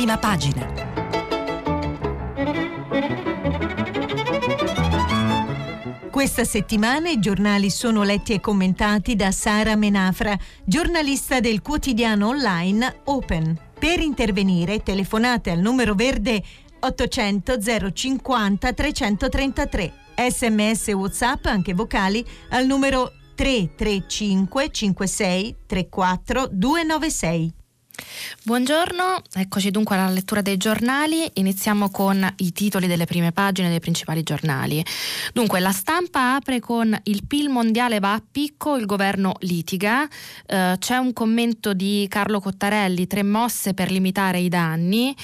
prima pagina. Questa settimana i giornali sono letti e commentati da Sara Menafra, giornalista del quotidiano online Open. Per intervenire telefonate al numero verde 800 050 333. Sms WhatsApp anche vocali al numero 335 56 34 296. Buongiorno, eccoci dunque alla lettura dei giornali. Iniziamo con i titoli delle prime pagine dei principali giornali. Dunque, la stampa apre con il PIL mondiale va a picco, il governo litiga. Eh, c'è un commento di Carlo Cottarelli, tre mosse per limitare i danni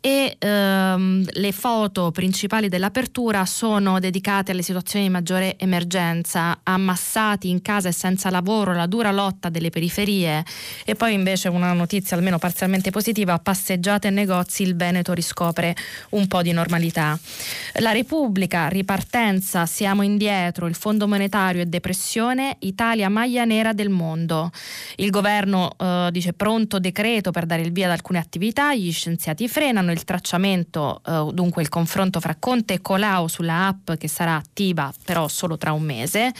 e ehm, le foto principali dell'apertura sono dedicate alle situazioni di maggiore emergenza, ammassati in casa e senza lavoro, la dura lotta delle periferie e poi invece una notizia almeno parzialmente positiva, passeggiate e negozi, il Veneto riscopre un po' di normalità. La Repubblica, ripartenza, siamo indietro, il Fondo monetario e depressione, Italia maglia nera del mondo. Il governo eh, dice pronto decreto per dare il via ad alcune attività, gli scienziati frenano il tracciamento, eh, dunque il confronto fra Conte e Colau sulla app che sarà attiva però solo tra un mese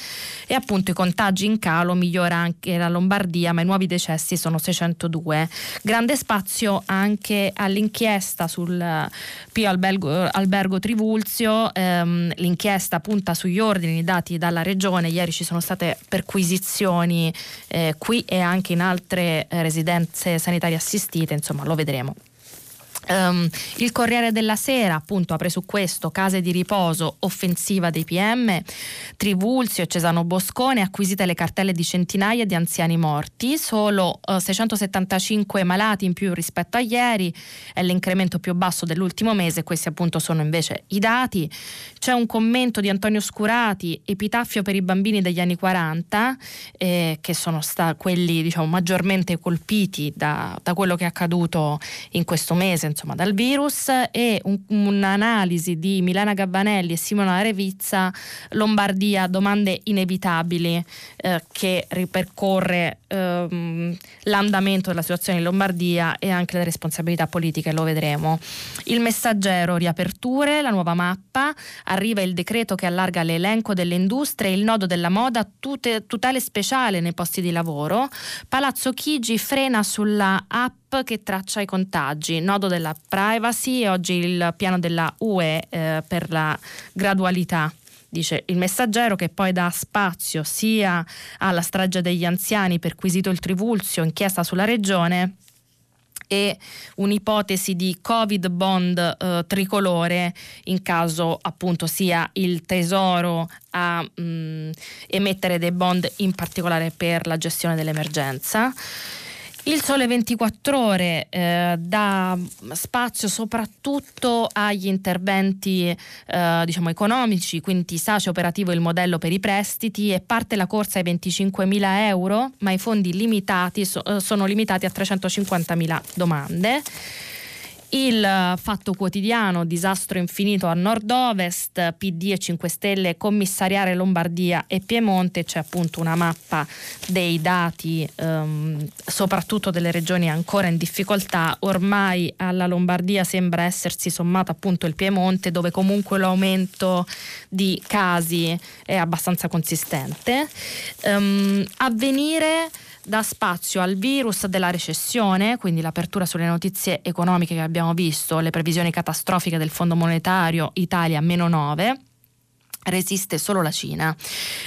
e appunto i contagi in calo, migliora anche la Lombardia ma i nuovi decessi sono 602. Grande spazio anche all'inchiesta sul Pio Albergo, Albergo Trivulzio, ehm, l'inchiesta punta sugli ordini dati dalla regione, ieri ci sono state perquisizioni eh, qui e anche in altre eh, residenze sanitarie assistite, insomma lo vedremo. Um, il Corriere della Sera appunto apre su questo. Case di riposo offensiva dei PM Trivulzio e Cesano Boscone acquisite le cartelle di centinaia di anziani morti. Solo uh, 675 malati in più rispetto a ieri. È l'incremento più basso dell'ultimo mese. Questi appunto sono invece i dati. C'è un commento di Antonio Scurati epitaffio per i bambini degli anni 40 eh, che sono sta- quelli diciamo maggiormente colpiti da, da quello che è accaduto in questo mese insomma, dal virus e un, un'analisi di Milena Gabbanelli e Simona Revizza, Lombardia, domande inevitabili eh, che ripercorre ehm, l'andamento della situazione in Lombardia e anche le responsabilità politiche, lo vedremo. Il messaggero, riaperture, la nuova mappa, arriva il decreto che allarga l'elenco delle industrie, il nodo della moda, tute, tutele speciale nei posti di lavoro, Palazzo Chigi frena sulla app che traccia i contagi, nodo della privacy e oggi il piano della UE eh, per la gradualità dice il messaggero che poi dà spazio sia alla strage degli anziani perquisito il Trivulzio, inchiesta sulla regione e un'ipotesi di Covid bond eh, tricolore in caso appunto sia il tesoro a mh, mm, emettere dei bond in particolare per la gestione dell'emergenza. Il Sole 24 Ore eh, dà spazio soprattutto agli interventi eh, diciamo economici, quindi SACE operativo il modello per i prestiti e parte la corsa ai 25.000 euro, ma i fondi limitati so, sono limitati a 350.000 domande il Fatto Quotidiano, disastro infinito a nord-ovest, PD e 5 Stelle, commissariare Lombardia e Piemonte, c'è appunto una mappa dei dati ehm, soprattutto delle regioni ancora in difficoltà, ormai alla Lombardia sembra essersi sommato appunto il Piemonte dove comunque l'aumento di casi è abbastanza consistente. Um, avvenire dà spazio al virus della recessione, quindi l'apertura sulle notizie economiche che abbiamo visto, le previsioni catastrofiche del Fondo Monetario, Italia meno 9 resiste solo la Cina.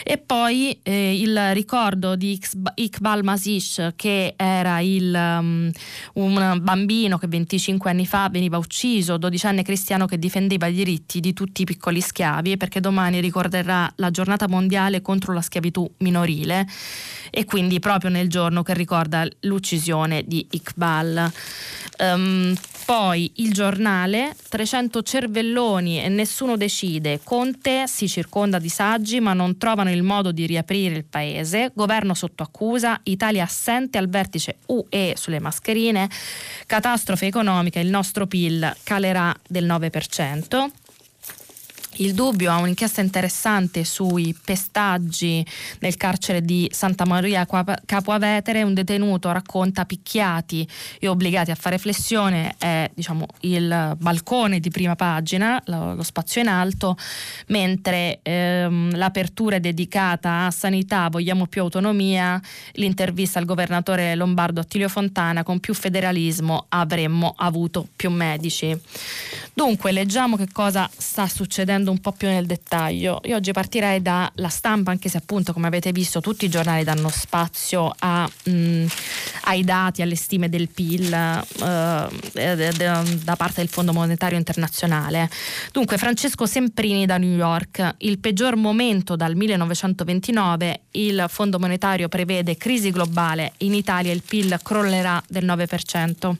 E poi eh, il ricordo di Iqbal Masish che era il, um, un bambino che 25 anni fa veniva ucciso, 12 anni cristiano che difendeva i diritti di tutti i piccoli schiavi perché domani ricorderà la giornata mondiale contro la schiavitù minorile e quindi proprio nel giorno che ricorda l'uccisione di Iqbal. Um, poi il giornale, 300 cervelloni e nessuno decide. Conte si circonda di saggi ma non trovano il modo di riaprire il paese. Governo sotto accusa, Italia assente al vertice UE sulle mascherine. Catastrofe economica, il nostro PIL calerà del 9%. Il dubbio a un'inchiesta interessante sui pestaggi nel carcere di Santa Maria Capoavetere. Un detenuto racconta picchiati e obbligati a fare flessione. È diciamo, il balcone di prima pagina, lo, lo spazio in alto, mentre ehm, l'apertura è dedicata a sanità, vogliamo più autonomia. L'intervista al governatore lombardo Attilio Fontana con più federalismo avremmo avuto più medici. Dunque, leggiamo che cosa sta succedendo entrando un po' più nel dettaglio, io oggi partirei dalla stampa, anche se appunto come avete visto tutti i giornali danno spazio a, mh, ai dati, alle stime del PIL eh, da parte del Fondo Monetario Internazionale. Dunque Francesco Semprini da New York, il peggior momento dal 1929, il Fondo Monetario prevede crisi globale, in Italia il PIL crollerà del 9%.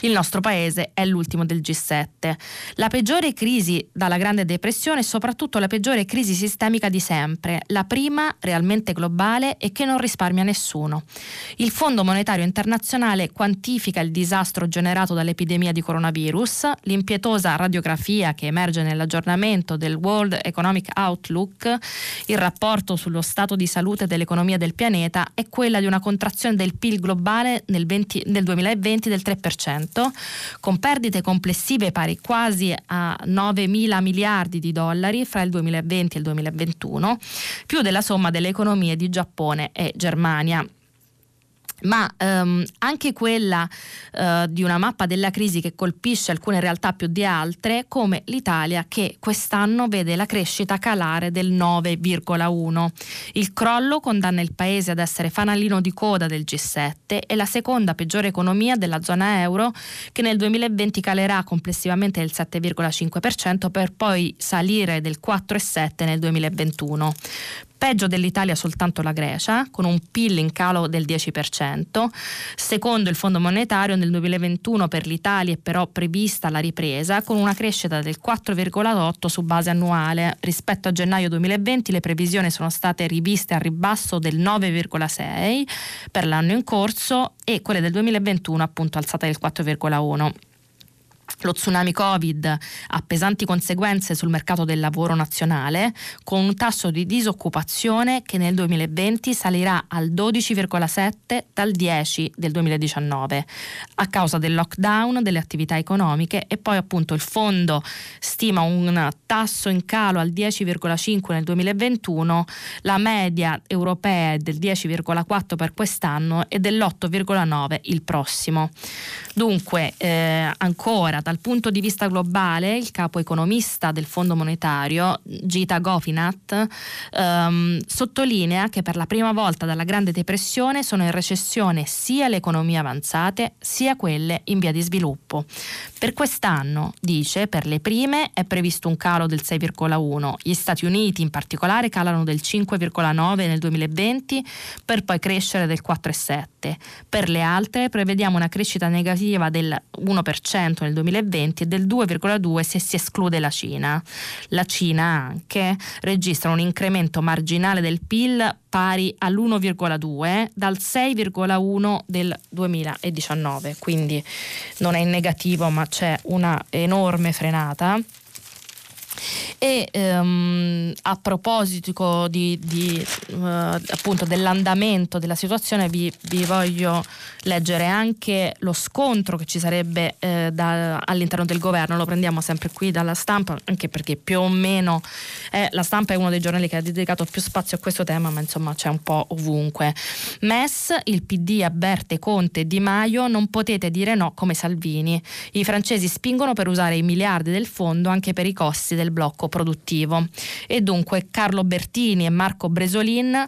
Il nostro paese è l'ultimo del G7. La peggiore crisi dalla Grande Depressione è soprattutto la peggiore crisi sistemica di sempre, la prima realmente globale e che non risparmia nessuno. Il Fondo Monetario Internazionale quantifica il disastro generato dall'epidemia di coronavirus, l'impietosa radiografia che emerge nell'aggiornamento del World Economic Outlook, il rapporto sullo stato di salute dell'economia del pianeta è quella di una contrazione del PIL globale nel, 20, nel 2020 del 3% con perdite complessive pari quasi a 9 mila miliardi di dollari fra il 2020 e il 2021, più della somma delle economie di Giappone e Germania ma ehm, anche quella eh, di una mappa della crisi che colpisce alcune realtà più di altre, come l'Italia che quest'anno vede la crescita calare del 9,1. Il crollo condanna il paese ad essere fanalino di coda del G7 e la seconda peggiore economia della zona euro che nel 2020 calerà complessivamente del 7,5% per poi salire del 4,7% nel 2021. Peggio dell'Italia soltanto la Grecia, con un PIL in calo del 10%. Secondo il Fondo Monetario, nel 2021 per l'Italia è però prevista la ripresa, con una crescita del 4,8 su base annuale. Rispetto a gennaio 2020 le previsioni sono state riviste a ribasso del 9,6 per l'anno in corso e quelle del 2021 appunto alzate del 4,1. Lo tsunami Covid ha pesanti conseguenze sul mercato del lavoro nazionale, con un tasso di disoccupazione che nel 2020 salirà al 12,7 dal 10 del 2019, a causa del lockdown delle attività economiche e poi appunto il fondo stima un tasso in calo al 10,5 nel 2021, la media europea è del 10,4 per quest'anno e dell'8,9 il prossimo. Dunque, eh, ancora dal punto di vista globale, il capo economista del Fondo Monetario, Gita Gofinat, ehm, sottolinea che per la prima volta dalla Grande Depressione sono in recessione sia le economie avanzate sia quelle in via di sviluppo. Per quest'anno, dice, per le prime è previsto un calo del 6,1, gli Stati Uniti in particolare calano del 5,9 nel 2020 per poi crescere del 4,7. Per le altre prevediamo una crescita negativa del 1% nel 2020 2020 e del 2,2 se si esclude la Cina. La Cina anche registra un incremento marginale del PIL pari all'1,2 dal 6,1 del 2019, quindi non è in negativo ma c'è una enorme frenata. E ehm, a proposito di, di, appunto dell'andamento della situazione vi, vi, voglio leggere anche lo scontro che ci sarebbe eh, da, all'interno del governo, lo prendiamo sempre qui dalla stampa, anche perché più o meno eh, la stampa è uno dei giornali che ha dedicato più spazio a questo tema, ma insomma c'è un po' ovunque. MES, il PD avverte Conte Di Maio, non potete dire no come Salvini. I francesi spingono per usare i miliardi del fondo anche per i costi del blocco produttivo. E dunque Carlo Bertini e Marco Bresolin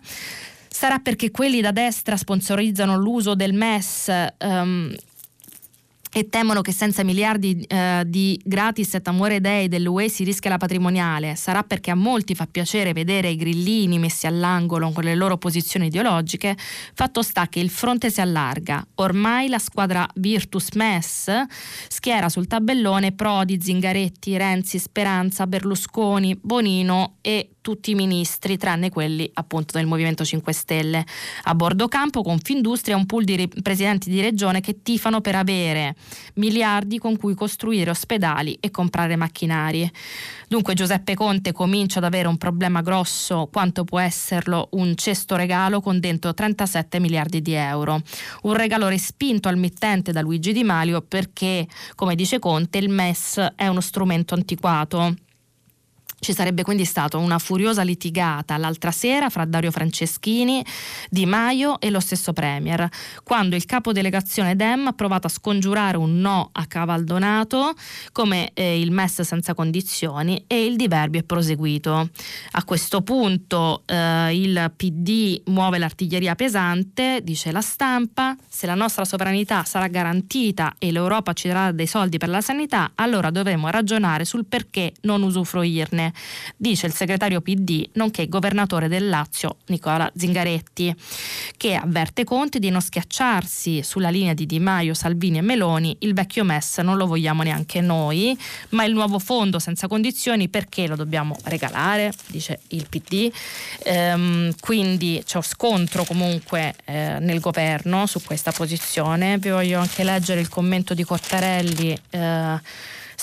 sarà perché quelli da destra sponsorizzano l'uso del MES um, e temono che senza miliardi eh, di gratis et amore dei dell'UE si rischia la patrimoniale. Sarà perché a molti fa piacere vedere i grillini messi all'angolo con le loro posizioni ideologiche. Fatto sta che il fronte si allarga. Ormai la squadra Virtus Mess schiera sul tabellone Prodi, Zingaretti, Renzi, Speranza, Berlusconi, Bonino e tutti i ministri, tranne quelli appunto del Movimento 5 Stelle. A bordo campo Confindustria un pool di presidenti di regione che tifano per avere miliardi con cui costruire ospedali e comprare macchinari. Dunque Giuseppe Conte comincia ad avere un problema grosso quanto può esserlo un cesto regalo con dentro 37 miliardi di euro. Un regalo respinto al mittente da Luigi Di Malio perché, come dice Conte, il MES è uno strumento antiquato ci sarebbe quindi stata una furiosa litigata l'altra sera fra Dario Franceschini, Di Maio e lo stesso Premier, quando il capo delegazione Dem ha provato a scongiurare un no a Cavaldonato come eh, il MES senza condizioni e il diverbio è proseguito. A questo punto eh, il PD muove l'artiglieria pesante, dice la stampa, se la nostra sovranità sarà garantita e l'Europa ci darà dei soldi per la sanità, allora dovremo ragionare sul perché non usufruirne dice il segretario PD, nonché governatore del Lazio Nicola Zingaretti, che avverte Conte di non schiacciarsi sulla linea di Di Maio, Salvini e Meloni, il vecchio MES non lo vogliamo neanche noi, ma il nuovo fondo senza condizioni perché lo dobbiamo regalare, dice il PD. Ehm, quindi c'è un scontro comunque eh, nel governo su questa posizione. Vi voglio anche leggere il commento di Cottarelli. Eh,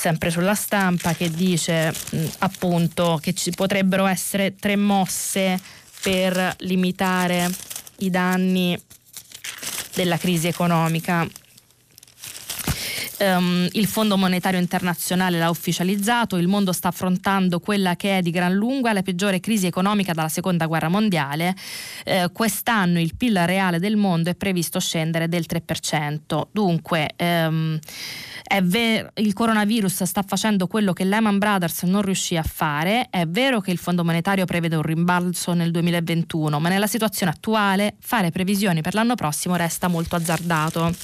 sempre sulla stampa, che dice mh, appunto che ci potrebbero essere tre mosse per limitare i danni della crisi economica. Um, il Fondo Monetario Internazionale l'ha ufficializzato, il mondo sta affrontando quella che è di gran lunga la peggiore crisi economica dalla seconda guerra mondiale. Uh, quest'anno il PIL reale del mondo è previsto scendere del 3%. Dunque, um, è vero, il coronavirus sta facendo quello che Lehman Brothers non riuscì a fare, è vero che il Fondo Monetario prevede un rimbalzo nel 2021, ma nella situazione attuale fare previsioni per l'anno prossimo resta molto azzardato.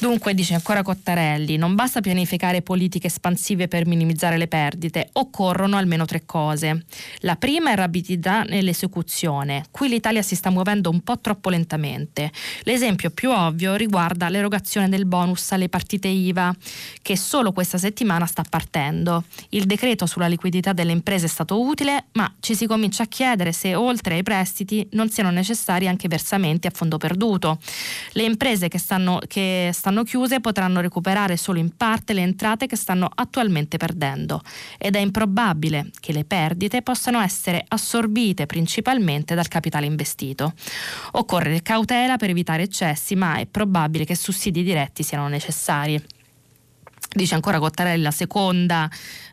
Dunque, dice ancora Cottarelli, non basta pianificare politiche espansive per minimizzare le perdite, occorrono almeno tre cose. La prima è rapidità nell'esecuzione. Qui l'Italia si sta muovendo un po' troppo lentamente. L'esempio più ovvio riguarda l'erogazione del bonus alle partite IVA, che solo questa settimana sta partendo. Il decreto sulla liquidità delle imprese è stato utile, ma ci si comincia a chiedere se oltre ai prestiti non siano necessari anche versamenti a fondo perduto. Le imprese che stanno, che stanno stanno chiuse potranno recuperare solo in parte le entrate che stanno attualmente perdendo ed è improbabile che le perdite possano essere assorbite principalmente dal capitale investito. Occorre cautela per evitare eccessi, ma è probabile che sussidi diretti siano necessari. Dice ancora Cottarelli, la seconda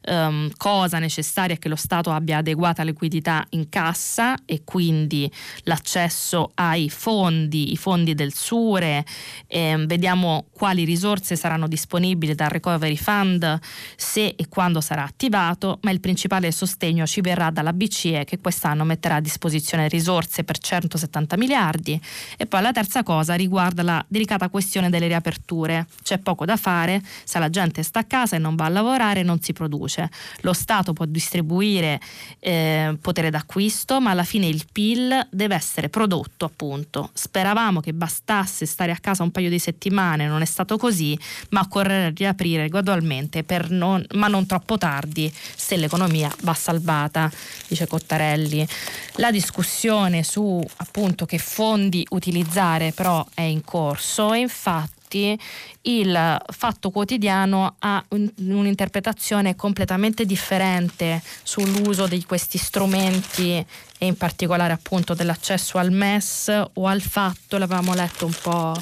um, cosa necessaria è che lo Stato abbia adeguata liquidità in cassa e quindi l'accesso ai fondi, i fondi del SURE, eh, vediamo quali risorse saranno disponibili dal Recovery Fund se e quando sarà attivato, ma il principale sostegno ci verrà dalla BCE che quest'anno metterà a disposizione risorse per 170 miliardi e poi la terza cosa riguarda la delicata questione delle riaperture. C'è poco da fare, se la gente sta a casa e non va a lavorare, non si produce. Lo Stato può distribuire eh, potere d'acquisto, ma alla fine il PIL deve essere prodotto, appunto. Speravamo che bastasse stare a casa un paio di settimane, non è stato così, ma occorre riaprire gradualmente, non, ma non troppo tardi, se l'economia va salvata, dice Cottarelli. La discussione su appunto che fondi utilizzare però è in corso e infatti infatti il fatto quotidiano ha un, un'interpretazione completamente differente sull'uso di questi strumenti e in particolare appunto dell'accesso al MES o al fatto, l'avevamo letto un po'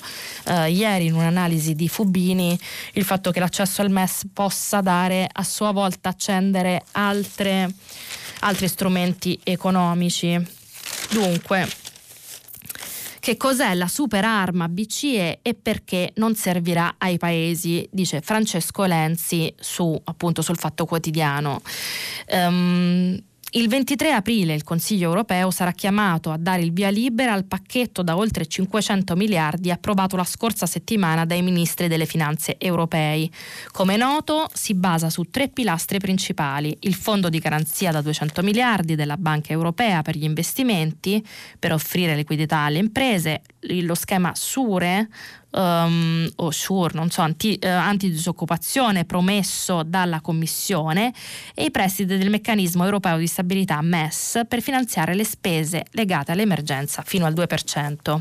eh, ieri in un'analisi di Fubini, il fatto che l'accesso al MES possa dare a sua volta accendere altre, altri strumenti economici. Dunque, che cos'è la super arma BCE e perché non servirà ai paesi, dice Francesco Lenzi su, appunto, sul Fatto Quotidiano. Um, il 23 aprile il Consiglio europeo sarà chiamato a dare il via libera al pacchetto da oltre 500 miliardi approvato la scorsa settimana dai ministri delle finanze europei. Come noto, si basa su tre pilastri principali: il fondo di garanzia da 200 miliardi della Banca europea per gli investimenti per offrire liquidità alle imprese, lo schema SURE um, o SURE, non so, anti, uh, antidisoccupazione promesso dalla Commissione e i prestiti del meccanismo europeo di stabilità MES per finanziare le spese legate all'emergenza fino al 2%.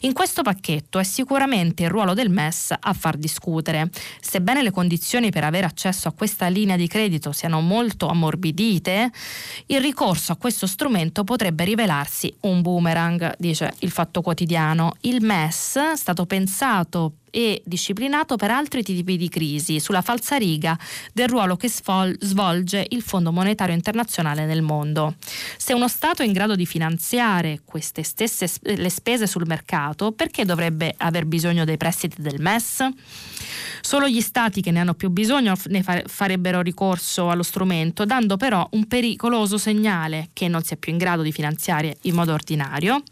In questo pacchetto è sicuramente il ruolo del MES a far discutere. Sebbene le condizioni per avere accesso a questa linea di credito siano molto ammorbidite, il ricorso a questo strumento potrebbe rivelarsi un boomerang, dice il Fatto Quotidiano. Il MES è stato pensato e disciplinato per altri tipi di crisi, sulla falsariga del ruolo che svolge il Fondo Monetario Internazionale nel mondo. Se uno Stato è in grado di finanziare queste stesse le spese sul mercato, perché dovrebbe aver bisogno dei prestiti del MES? Solo gli stati che ne hanno più bisogno ne farebbero ricorso allo strumento, dando però un pericoloso segnale che non si è più in grado di finanziare in modo ordinario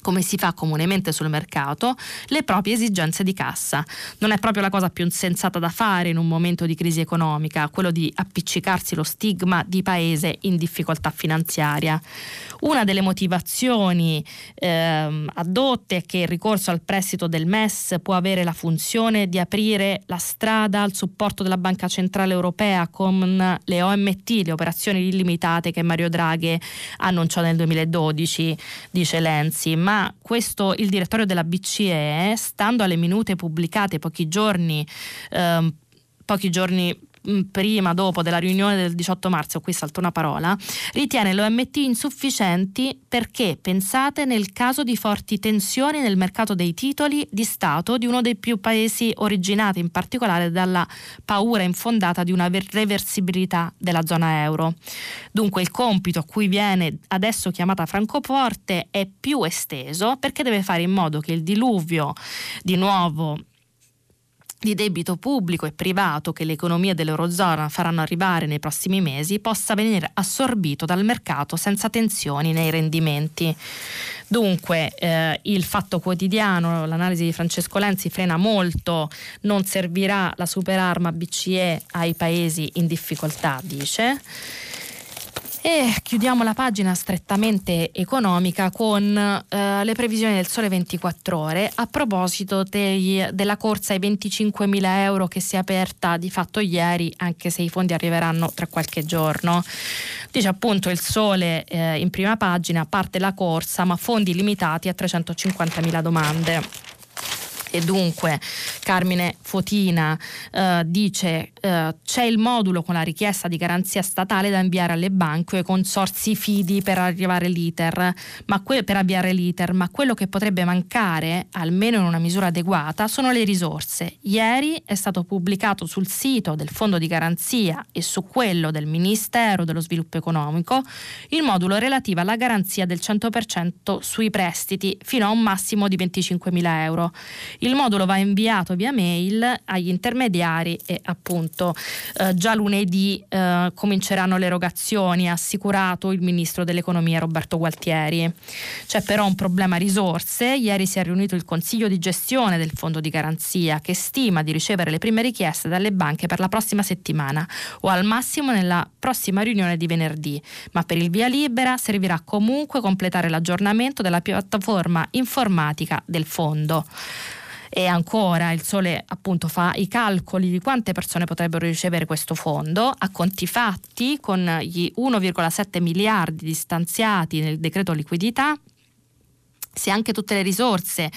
come si fa comunemente sul mercato, le proprie esigenze di cassa. Non è proprio la cosa più sensata da fare in un momento di crisi economica, quello di appiccicarsi lo stigma di paese in difficoltà finanziaria. Una delle motivazioni eh, adotte è che il ricorso al prestito del MES può avere la funzione di aprire la strada al supporto della Banca Centrale Europea con le OMT, le operazioni illimitate che Mario Draghi annunciò nel 2012, dice Lenzi, ma questo il direttorio della BCE, stando alle minute pubblicate pochi giorni, ehm, pochi giorni prima, dopo della riunione del 18 marzo, qui salto una parola, ritiene l'OMT insufficienti perché, pensate, nel caso di forti tensioni nel mercato dei titoli di Stato di uno dei più paesi originati in particolare dalla paura infondata di una reversibilità della zona euro. Dunque il compito a cui viene adesso chiamata Francoforte è più esteso perché deve fare in modo che il diluvio di nuovo di debito pubblico e privato che le economie dell'Eurozona faranno arrivare nei prossimi mesi possa venire assorbito dal mercato senza tensioni nei rendimenti. Dunque eh, il fatto quotidiano, l'analisi di Francesco Lenzi frena molto, non servirà la superarma BCE ai paesi in difficoltà, dice. E chiudiamo la pagina strettamente economica con eh, le previsioni del Sole 24 Ore a proposito dei, della corsa ai 25.000 euro che si è aperta di fatto ieri, anche se i fondi arriveranno tra qualche giorno. Dice appunto il Sole eh, in prima pagina, parte la corsa, ma fondi limitati a 350.000 domande. E dunque Carmine Fotina eh, dice eh, c'è il modulo con la richiesta di garanzia statale da inviare alle banche o ai consorsi fidi per arrivare l'iter, ma que- per avviare l'iter, ma quello che potrebbe mancare, almeno in una misura adeguata, sono le risorse. Ieri è stato pubblicato sul sito del Fondo di Garanzia e su quello del Ministero dello Sviluppo Economico il modulo relativo alla garanzia del 100% sui prestiti fino a un massimo di 25.000 euro. Il modulo va inviato via mail agli intermediari e appunto eh, già lunedì eh, cominceranno le erogazioni, ha assicurato il ministro dell'economia Roberto Gualtieri. C'è però un problema risorse. Ieri si è riunito il consiglio di gestione del fondo di garanzia che stima di ricevere le prime richieste dalle banche per la prossima settimana o al massimo nella prossima riunione di venerdì, ma per il via libera servirà comunque completare l'aggiornamento della piattaforma informatica del fondo. E ancora il Sole appunto fa i calcoli di quante persone potrebbero ricevere questo fondo. A conti fatti con gli 1,7 miliardi di stanziati nel decreto liquidità se anche tutte le risorse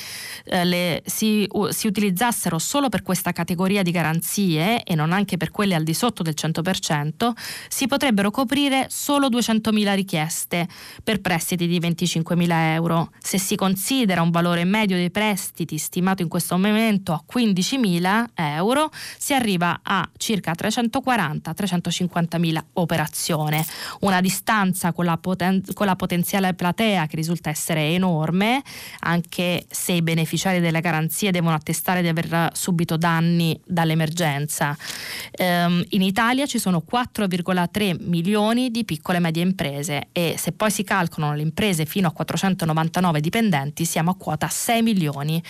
eh, le, si, uh, si, utilizzassero solo per questa categoria di garanzie e non anche per quelle al di sotto del 100%, si potrebbero coprire solo 200.000 richieste per prestiti di 25.000 euro. Se si considera un valore medio dei prestiti stimato in questo momento a 15.000 euro, si arriva a circa 340-350.000 operazione, una distanza con la, poten- con la potenziale platea che risulta essere enorme anche se i beneficiari delle garanzie devono attestare di aver subito danni dall'emergenza. Um, in Italia ci sono 4,3 milioni di piccole e medie imprese e se poi si calcolano le imprese fino a 499 dipendenti siamo a quota 6 milioni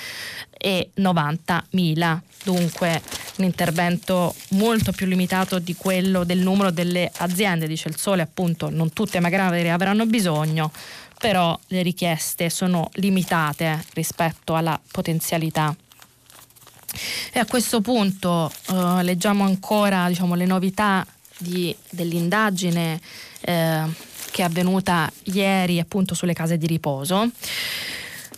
e 90 mila. Dunque un intervento molto più limitato di quello del numero delle aziende, dice il Sole, appunto non tutte magari avranno bisogno, però le richieste sono limitate rispetto alla potenzialità. E a questo punto eh, leggiamo ancora diciamo, le novità di, dell'indagine eh, che è avvenuta ieri appunto sulle case di riposo.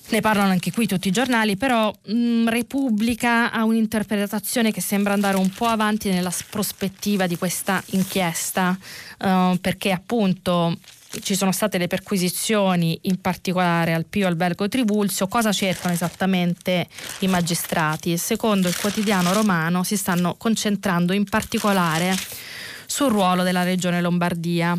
Ne parlano anche qui tutti i giornali, però mh, mm, Repubblica ha un'interpretazione che sembra andare un po' avanti nella prospettiva di questa inchiesta, uh, perché appunto ci sono state le perquisizioni in particolare al Pio Albergo Tribulzio, cosa cercano esattamente i magistrati? Secondo il quotidiano romano si stanno concentrando in particolare sul ruolo della regione Lombardia.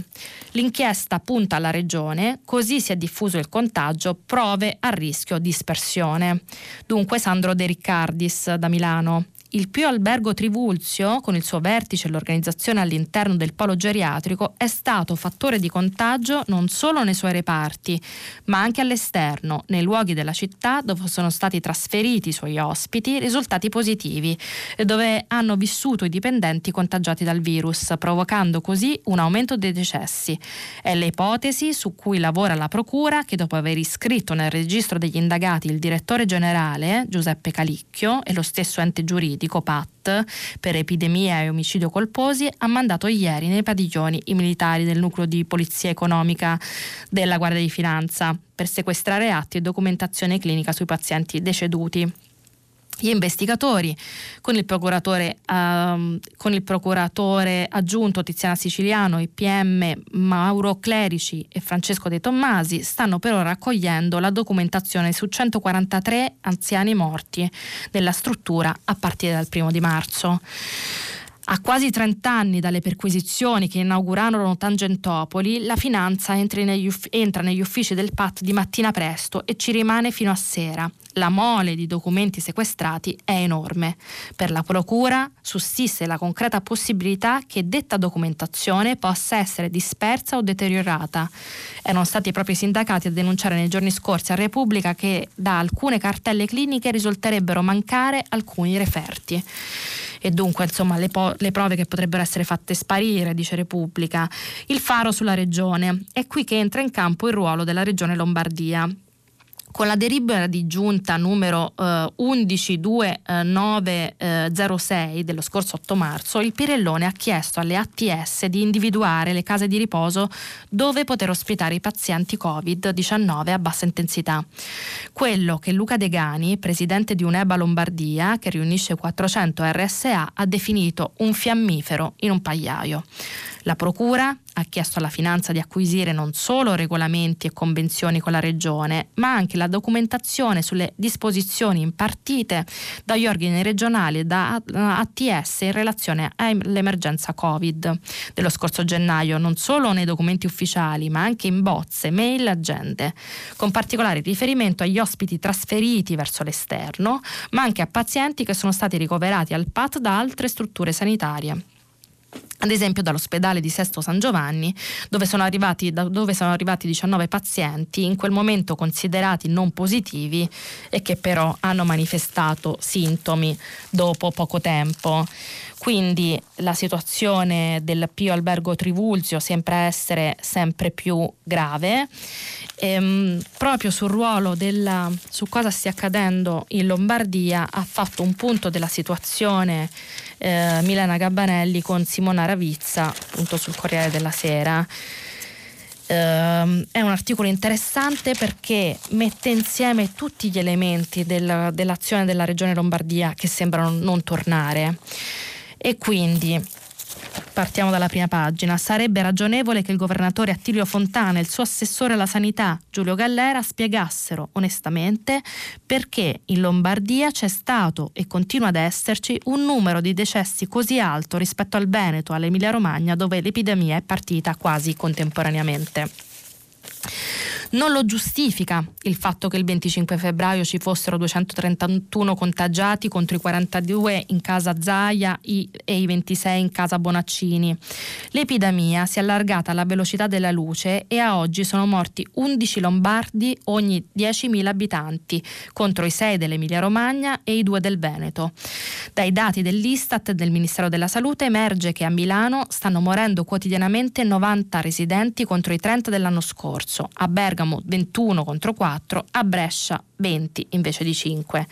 L'inchiesta punta alla regione, così si è diffuso il contagio, prove a rischio dispersione. Dunque Sandro De Riccardis da Milano il Pio Albergo Trivulzio, con il suo vertice e l'organizzazione all'interno del polo geriatrico, è stato fattore di contagio non solo nei suoi reparti, ma anche all'esterno, nei luoghi della città dove sono stati trasferiti i suoi ospiti, risultati positivi dove hanno vissuto i dipendenti contagiati dal virus, provocando così un aumento dei decessi. È l'ipotesi su cui lavora la Procura che dopo aver iscritto nel registro degli indagati il direttore generale Giuseppe Calicchio e lo stesso ente giuridico, medico PAT per epidemia e omicidio colposi ha mandato ieri nei padiglioni i militari del nucleo di polizia economica della Guardia di Finanza per sequestrare atti e documentazione clinica sui pazienti deceduti. Gli investigatori, con il, procuratore, uh, con il procuratore aggiunto Tiziana Siciliano, i PM Mauro Clerici e Francesco De Tommasi, stanno però raccogliendo la documentazione su 143 anziani morti della struttura a partire dal primo di marzo. A quasi 30 anni dalle perquisizioni che inaugurarono Tangentopoli, la finanza entra negli uffici del PAT di mattina presto e ci rimane fino a sera. La mole di documenti sequestrati è enorme. Per la Procura sussiste la concreta possibilità che detta documentazione possa essere dispersa o deteriorata. Erano stati i sindacati a denunciare nei giorni scorsi a Repubblica che da alcune cartelle cliniche risulterebbero mancare alcuni referti e dunque insomma le, po- le prove che potrebbero essere fatte sparire, dice Repubblica. Il faro sulla regione. È qui che entra in campo il ruolo della regione Lombardia con la delibera di giunta numero eh, 112906 eh, dello scorso 8 marzo, il Pirellone ha chiesto alle ATS di individuare le case di riposo dove poter ospitare i pazienti Covid-19 a bassa intensità. Quello che Luca Degani, presidente di Uneba Lombardia, che riunisce 400 RSA, ha definito un fiammifero in un pagliaio. La Procura ha chiesto alla Finanza di acquisire non solo regolamenti e convenzioni con la Regione, ma anche la documentazione sulle disposizioni impartite dagli organi regionali e da ATS in relazione all'emergenza Covid. Dello scorso gennaio, non solo nei documenti ufficiali, ma anche in bozze, mail agende, con particolare riferimento agli ospiti trasferiti verso l'esterno, ma anche a pazienti che sono stati ricoverati al PAT da altre strutture sanitarie ad esempio dall'ospedale di Sesto San Giovanni, dove sono, arrivati, dove sono arrivati 19 pazienti, in quel momento considerati non positivi e che però hanno manifestato sintomi dopo poco tempo. Quindi la situazione del Pio Albergo Trivulzio sembra essere sempre più grave. Ehm, proprio sul ruolo della, su cosa stia accadendo in Lombardia ha fatto un punto della situazione eh, Milena Gabbanelli con Simona Ravizza appunto sul Corriere della Sera. Uh, è un articolo interessante perché mette insieme tutti gli elementi del, dell'azione della Regione Lombardia che sembrano non tornare e quindi Partiamo dalla prima pagina. Sarebbe ragionevole che il governatore Attilio Fontana e il suo assessore alla sanità Giulio Gallera spiegassero onestamente perché in Lombardia c'è stato e continua ad esserci un numero di decessi così alto rispetto al Veneto, all'Emilia Romagna, dove l'epidemia è partita quasi contemporaneamente non lo giustifica il fatto che il 25 febbraio ci fossero 231 contagiati contro i 42 in casa Zaia e i 26 in casa Bonaccini. L'epidemia si è allargata alla velocità della luce e a oggi sono morti 11 lombardi ogni 10.000 abitanti contro i 6 dell'Emilia Romagna e i 2 del Veneto. Dai dati dell'Istat del Ministero della Salute emerge che a Milano stanno morendo quotidianamente 90 residenti contro i 30 dell'anno scorso. A Bergamo Bergamo 21 contro 4, a Brescia 20 invece di 5.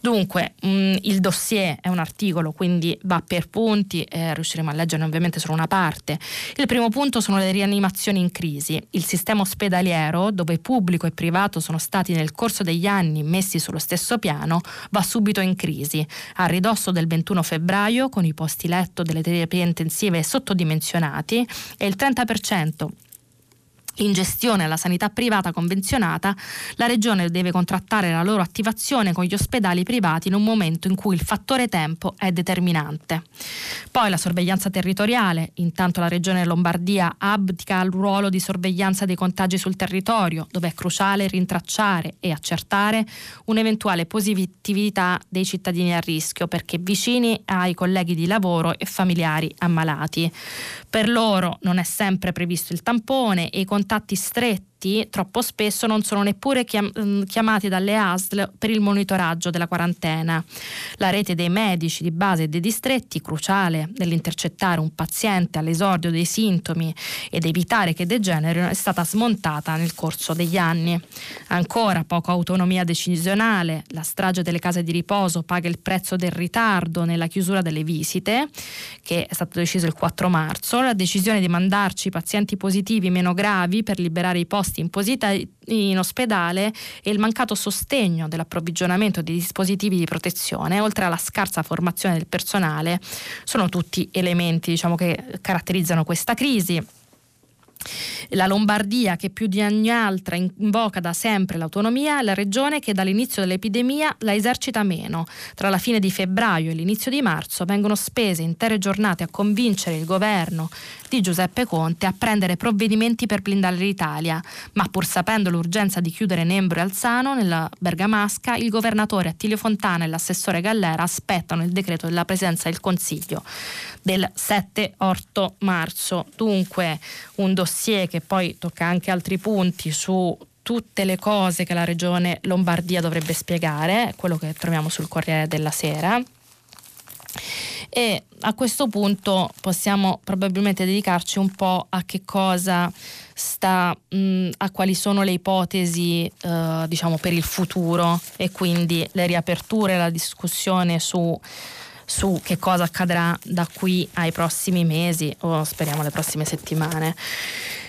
Dunque mh, mm, il dossier è un articolo, quindi va per punti, eh, riusciremo a leggerne ovviamente solo una parte. Il primo punto sono le rianimazioni in crisi. Il sistema ospedaliero, dove pubblico e privato sono stati nel corso degli anni messi sullo stesso piano, va subito in crisi. A ridosso del 21 febbraio, con i posti letto delle terapie intensive sottodimensionati e il 30% in gestione alla sanità privata convenzionata, la Regione deve contrattare la loro attivazione con gli ospedali privati in un momento in cui il fattore tempo è determinante. Poi la sorveglianza territoriale, intanto la Regione Lombardia abdica al ruolo di sorveglianza dei contagi sul territorio, dove è cruciale rintracciare e accertare un'eventuale positività dei cittadini a rischio perché vicini ai colleghi di lavoro e familiari ammalati. Per loro non è sempre previsto il tampone e i contatti stretti pazienti troppo spesso non sono neppure mm, chiamati dalle ASL per il monitoraggio della quarantena. La rete dei medici di base e dei distretti, cruciale nell'intercettare un paziente all'esordio dei sintomi ed evitare che degenerino, è stata smontata nel corso degli anni. Ancora poca autonomia decisionale, la strage delle case di riposo paga il prezzo del ritardo nella chiusura delle visite, che è stato deciso il 4 marzo, la decisione di mandarci pazienti positivi meno gravi per liberare i posti posti in ospedale e il mancato sostegno dell'approvvigionamento di dispositivi di protezione, oltre alla scarsa formazione del personale, sono tutti elementi diciamo, che caratterizzano questa crisi. La Lombardia, che più di ogni altra invoca da sempre l'autonomia, è la regione che dall'inizio dell'epidemia la esercita meno. Tra la fine di febbraio e l'inizio di marzo vengono spese intere giornate a convincere il governo di Giuseppe Conte a prendere provvedimenti per blindare l'Italia, ma pur sapendo l'urgenza di chiudere Nembro e Alzano nella Bergamasca, il governatore Attilio Fontana e l'assessore Gallera aspettano il decreto della presenza del Consiglio del 7-8 marzo. Dunque un dossier che poi tocca anche altri punti su tutte le cose che la regione Lombardia dovrebbe spiegare, quello che troviamo sul Corriere della Sera. E a questo punto possiamo probabilmente dedicarci un po' a che cosa sta, mh, a quali sono le ipotesi eh, diciamo per il futuro e quindi le riaperture, la discussione su su che cosa accadrà da qui ai prossimi mesi o speriamo le prossime settimane.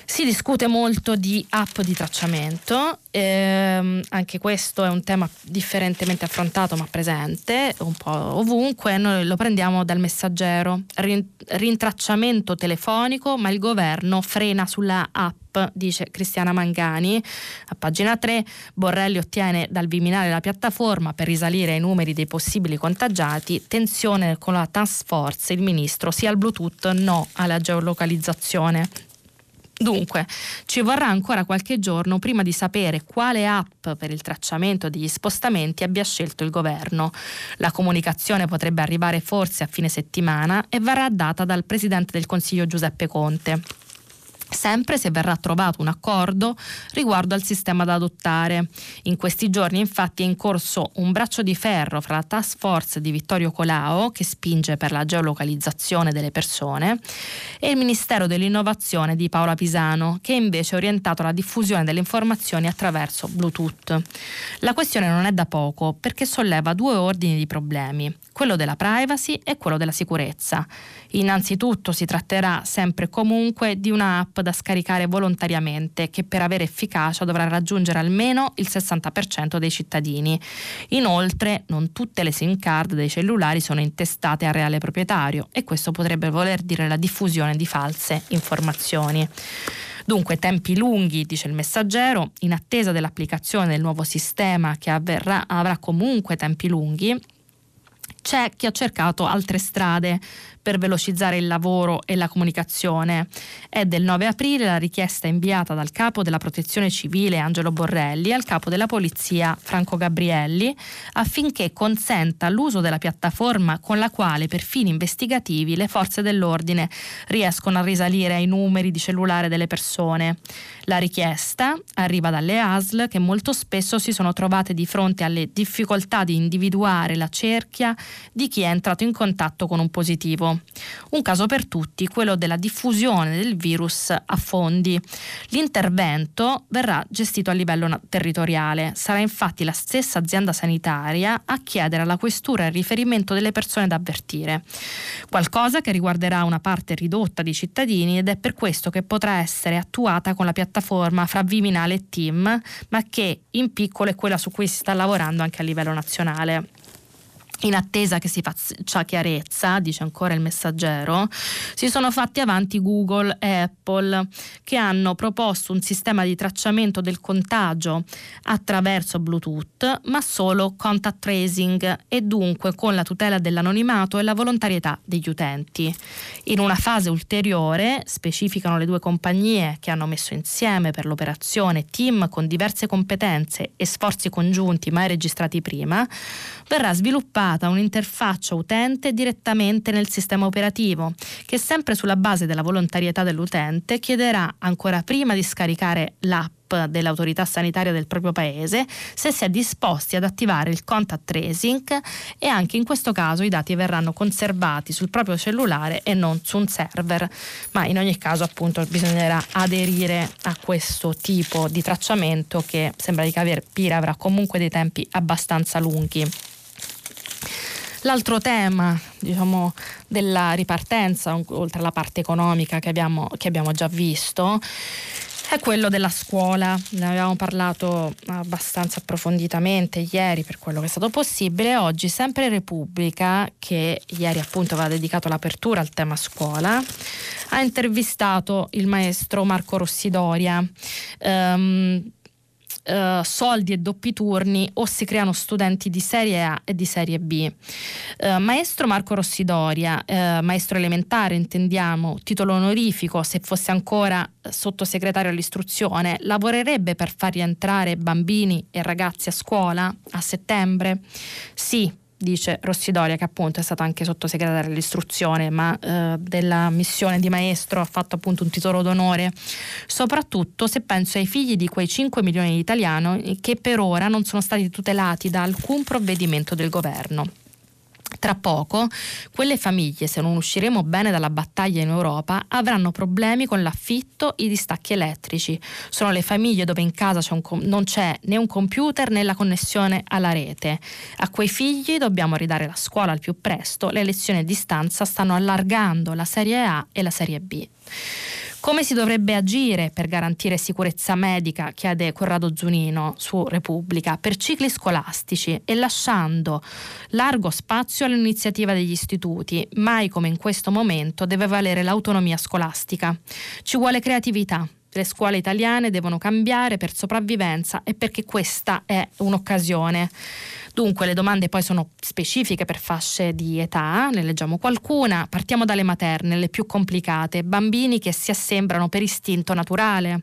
Si discute molto di app di tracciamento, ehm, anche questo è un tema differentemente affrontato ma presente un po' ovunque, noi lo prendiamo dal messaggero, rintracciamento telefonico ma il governo frena sulla app dice Cristiana Mangani. A pagina 3 Borrelli ottiene dal Viminale la piattaforma per risalire ai numeri dei possibili contagiati, tensione con la task force, il ministro sia al Bluetooth, no alla geolocalizzazione. Dunque, ci vorrà ancora qualche giorno prima di sapere quale app per il tracciamento degli spostamenti abbia scelto il governo. La comunicazione potrebbe arrivare forse a fine settimana e verrà data dal Presidente del Consiglio Giuseppe Conte sempre se verrà trovato un accordo riguardo al sistema da adottare. In questi giorni infatti è in corso un braccio di ferro fra la task force di Vittorio Colao, che spinge per la geolocalizzazione delle persone, e il Ministero dell'Innovazione di Paola Pisano, che invece è orientato alla diffusione delle informazioni attraverso Bluetooth. La questione non è da poco perché solleva due ordini di problemi, quello della privacy e quello della sicurezza. Innanzitutto si tratterà sempre e comunque di da scaricare volontariamente che per avere efficacia dovrà raggiungere almeno il 60% dei cittadini. Inoltre non tutte le SIM card dei cellulari sono intestate al reale proprietario e questo potrebbe voler dire la diffusione di false informazioni. Dunque tempi lunghi, dice il messaggero, in attesa dell'applicazione del nuovo sistema che avverrà, avrà comunque tempi lunghi, c'è chi ha cercato altre strade per velocizzare il lavoro e la comunicazione. È del 9 aprile la richiesta inviata dal capo della protezione civile Angelo Borrelli al capo della polizia Franco Gabrielli affinché consenta l'uso della piattaforma con la quale per fini investigativi le forze dell'ordine riescono a risalire ai numeri di cellulare delle persone. La richiesta arriva dalle ASL che molto spesso si sono trovate di fronte alle difficoltà di individuare la cerchia di chi è entrato in contatto con un positivo. Un caso per tutti, quello della diffusione del virus a fondi. L'intervento verrà gestito a livello territoriale. Sarà infatti la stessa azienda sanitaria a chiedere alla questura il riferimento delle persone da avvertire. Qualcosa che riguarderà una parte ridotta di cittadini ed è per questo che potrà essere attuata con la piattaforma fra Viminale e Team, ma che in piccolo è quella su cui si sta lavorando anche a livello nazionale. In attesa che si faccia chiarezza, dice ancora il messaggero, si sono fatti avanti Google e Apple che hanno proposto un sistema di tracciamento del contagio attraverso Bluetooth, ma solo contact tracing e dunque con la tutela dell'anonimato e la volontarietà degli utenti. In una fase ulteriore, specificano le due compagnie che hanno messo insieme per l'operazione team con diverse competenze e sforzi congiunti mai registrati prima, verrà sviluppata integrata un'interfaccia utente direttamente nel sistema operativo, che sempre sulla base della volontarietà dell'utente chiederà ancora prima di scaricare l'app dell'autorità sanitaria del proprio paese se si è disposti ad attivare il contact tracing e anche in questo caso i dati verranno conservati sul proprio cellulare e non su un server ma in ogni caso appunto bisognerà aderire a questo tipo di tracciamento che sembra di capire avrà comunque dei tempi abbastanza lunghi. L'altro tema diciamo, della ripartenza, oltre alla parte economica che abbiamo, che abbiamo già visto, è quello della scuola. Ne abbiamo parlato abbastanza approfonditamente ieri per quello che è stato possibile. Oggi sempre Repubblica, che ieri appunto aveva dedicato l'apertura al tema scuola, ha intervistato il maestro Marco Rossidoria. Um, eh, soldi e doppi turni o si creano studenti di serie A e di serie B. Uh, maestro Marco Rossidoria, uh, maestro elementare intendiamo, titolo onorifico, se fosse ancora sottosegretario all'istruzione, lavorerebbe per far rientrare bambini e ragazzi a scuola a settembre? Sì, dice Rossidoria, che appunto è stata anche sottosegretaria all'istruzione, ma eh, della missione di maestro ha fatto appunto un titolo d'onore, soprattutto se penso ai figli di quei 5 milioni di italiani che per ora non sono stati tutelati da alcun provvedimento del governo. Tra poco, quelle famiglie, se non usciremo bene dalla battaglia in Europa, avranno problemi con l'affitto, i distacchi elettrici. Sono le famiglie dove in casa c'è com- non c'è né un computer né la connessione alla rete. A quei figli dobbiamo ridare la scuola al più presto. Le lezioni a distanza stanno allargando la serie A e la serie B. Come si dovrebbe agire per garantire sicurezza medica, chiede Corrado Zunino su Repubblica, per cicli scolastici e lasciando largo spazio all'iniziativa degli istituti, mai come in questo momento deve valere l'autonomia scolastica. Ci vuole creatività, le scuole italiane devono cambiare per sopravvivenza e perché questa è un'occasione. Dunque le domande poi sono specifiche per fasce di età, ne leggiamo qualcuna. Partiamo dalle materne, le più complicate, bambini che si assembrano per istinto naturale.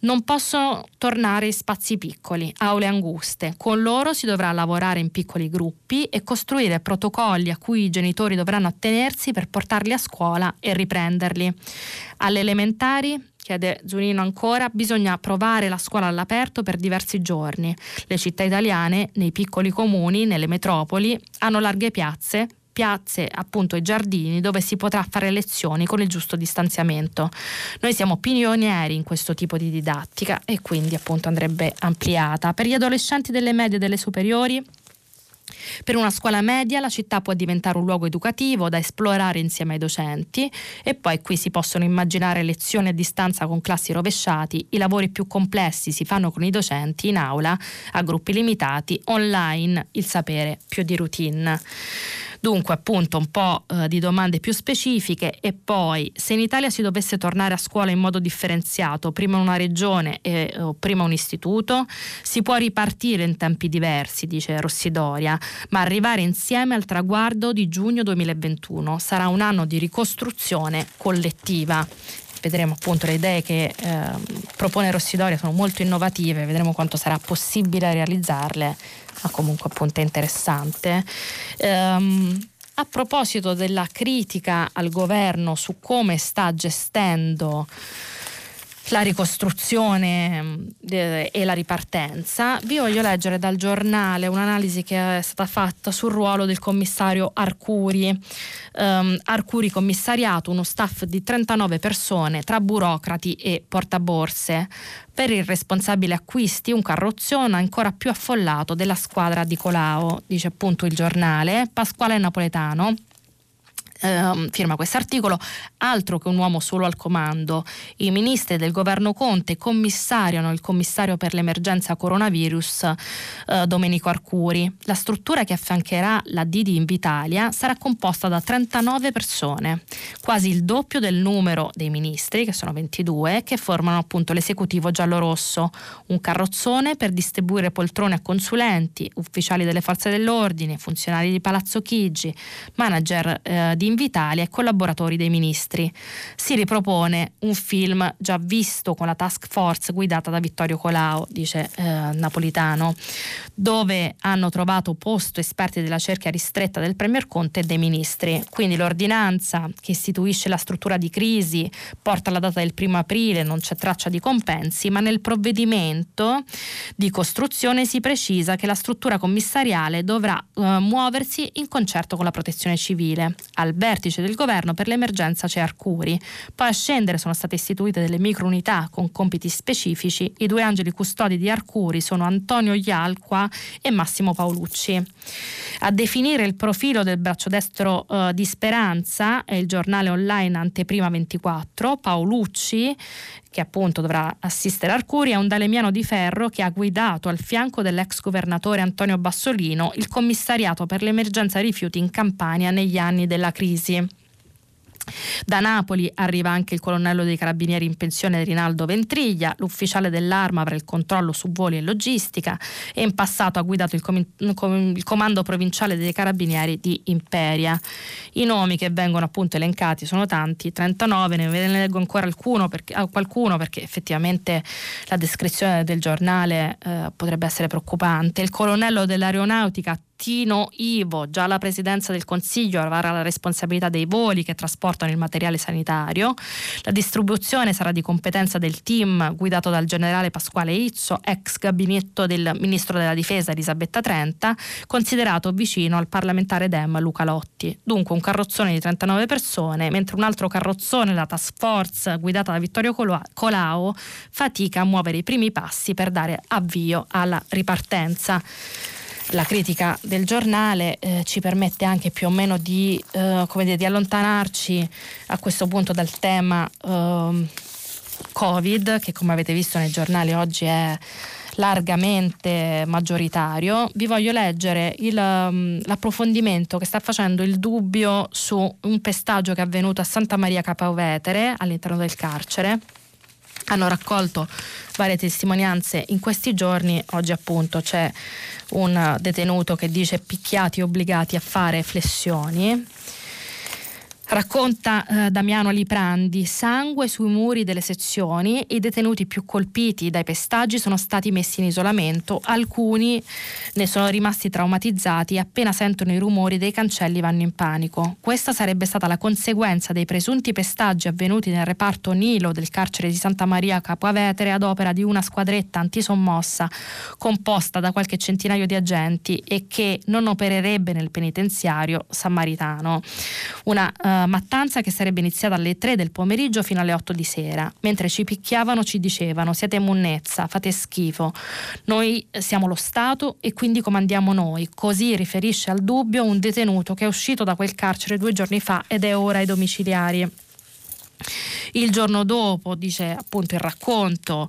Non possono tornare in spazi piccoli, aule anguste. Con loro si dovrà lavorare in piccoli gruppi e costruire protocolli a cui i genitori dovranno attenersi per portarli a scuola e riprenderli. Alle elementari chiede Zunino ancora, bisogna provare la scuola all'aperto per diversi giorni. Le città italiane, nei piccoli comuni, nelle metropoli, hanno larghe piazze, piazze, appunto i giardini dove si potrà fare lezioni con il giusto distanziamento. Noi siamo pionieri in questo tipo di didattica e quindi appunto andrebbe ampliata. Per gli adolescenti delle medie e delle superiori per una scuola media la città può diventare un luogo educativo da esplorare insieme ai docenti e poi qui si possono immaginare lezioni a distanza con classi rovesciati, i lavori più complessi si fanno con i docenti in aula a gruppi limitati, online il sapere più di routine. Dunque appunto un po' eh, di domande più specifiche e poi se in Italia si dovesse tornare a scuola in modo differenziato, prima una regione e eh, prima un istituto, si può ripartire in tempi diversi, dice Rossidoria, ma arrivare insieme al traguardo di giugno 2021 sarà un anno di ricostruzione collettiva vedremo appunto le idee che eh, propone Rossidoria sono molto innovative, vedremo quanto sarà possibile realizzarle ma comunque appunto è interessante. Um, a proposito della critica al governo su come sta gestendo la ricostruzione mm, e la ripartenza, vi voglio leggere dal giornale un'analisi che è stata fatta sul ruolo del commissario Arcuri. Um, Arcuri commissariato, uno staff di 39 persone tra burocrati e portaborse. Per il responsabile acquisti un carrozzone ancora più affollato della squadra di Colao, dice appunto il giornale. Pasquale Napoletano eh, firma questo articolo, altro che un uomo solo al comando. I ministri del governo Conte commissariano il commissario per l'emergenza coronavirus eh, Domenico Arcuri. La struttura che affiancherà la Didi Invitalia sarà composta da 39 persone, quasi il doppio del numero dei ministri, che sono 22, che formano appunto l'esecutivo giallo-rosso. Un carrozzone per distribuire poltrone a consulenti, ufficiali delle forze dell'ordine, funzionari di Palazzo Chigi, manager eh, di Invitalia e collaboratori dei ministri. Si ripropone un film già visto con la task force guidata da Vittorio Colao, dice eh, Napolitano, dove hanno trovato posto esperti della cerchia ristretta del Premier Conte e dei ministri. Quindi l'ordinanza che istituisce la struttura di crisi porta la data del primo aprile, non c'è traccia di compensi, ma nel provvedimento di costruzione si precisa che la struttura commissariale dovrà eh, muoversi in concerto con la protezione civile. Al vertice del governo per l'emergenza c'è Arcuri. Poi a scendere sono state istituite delle microunità con compiti specifici. I due angeli custodi di Arcuri sono Antonio Ialqua e Massimo Paolucci. A definire il profilo del braccio destro eh, di Speranza è il giornale online Anteprima 24. Paolucci che appunto dovrà assistere Arcuri, è un dalemiano di ferro che ha guidato al fianco dell'ex governatore Antonio Bassolino il commissariato per l'emergenza rifiuti in Campania negli anni della crisi. Da Napoli arriva anche il colonnello dei carabinieri in pensione Rinaldo Ventriglia, l'ufficiale dell'arma per il controllo su voli e logistica e in passato ha guidato il, com- il comando provinciale dei carabinieri di Imperia. I nomi che vengono appunto elencati sono tanti, 39, ne leggo ancora perché, qualcuno perché effettivamente la descrizione del giornale eh, potrebbe essere preoccupante. Il colonnello dell'aeronautica Tino Ivo, già la presidenza del Consiglio avrà la responsabilità dei voli che trasportano il materiale sanitario. La distribuzione sarà di competenza del team guidato dal generale Pasquale Izzo, ex gabinetto del ministro della difesa Elisabetta Trenta, considerato vicino al parlamentare Dem Luca Lotti. Dunque un carrozzone di 39 persone, mentre un altro carrozzone, la task force guidata da Vittorio Colao, fatica a muovere i primi passi per dare avvio alla ripartenza la critica del giornale eh, ci permette anche più o meno di, eh, dire, di, allontanarci a questo punto dal tema eh, Covid, che come avete visto nei giornali oggi è largamente maggioritario. Vi voglio leggere il, um, l'approfondimento che sta facendo il dubbio su un pestaggio che è avvenuto a Santa Maria Capovetere all'interno del carcere hanno raccolto varie testimonianze in questi giorni. Oggi appunto c'è un detenuto che dice picchiati obbligati a fare flessioni Racconta eh, Damiano Liprandi, sangue sui muri delle sezioni, i detenuti più colpiti dai pestaggi sono stati messi in isolamento, alcuni ne sono rimasti traumatizzati appena sentono i rumori dei cancelli vanno in panico. Questa sarebbe stata la conseguenza dei presunti pestaggi avvenuti nel reparto Nilo del carcere di Santa Maria Capoavetere ad opera di una squadretta antisommossa composta da qualche centinaio di agenti e che non opererebbe nel penitenziario sammaritano. Una mattanza che sarebbe iniziata alle 3 del pomeriggio fino alle 8 di sera. Mentre ci picchiavano ci dicevano siete munnezza, fate schifo. Noi siamo lo Stato e quindi comandiamo noi. Così riferisce al dubbio un detenuto che è uscito da quel carcere due giorni fa ed è ora ai domiciliari. Il giorno dopo, dice appunto il racconto,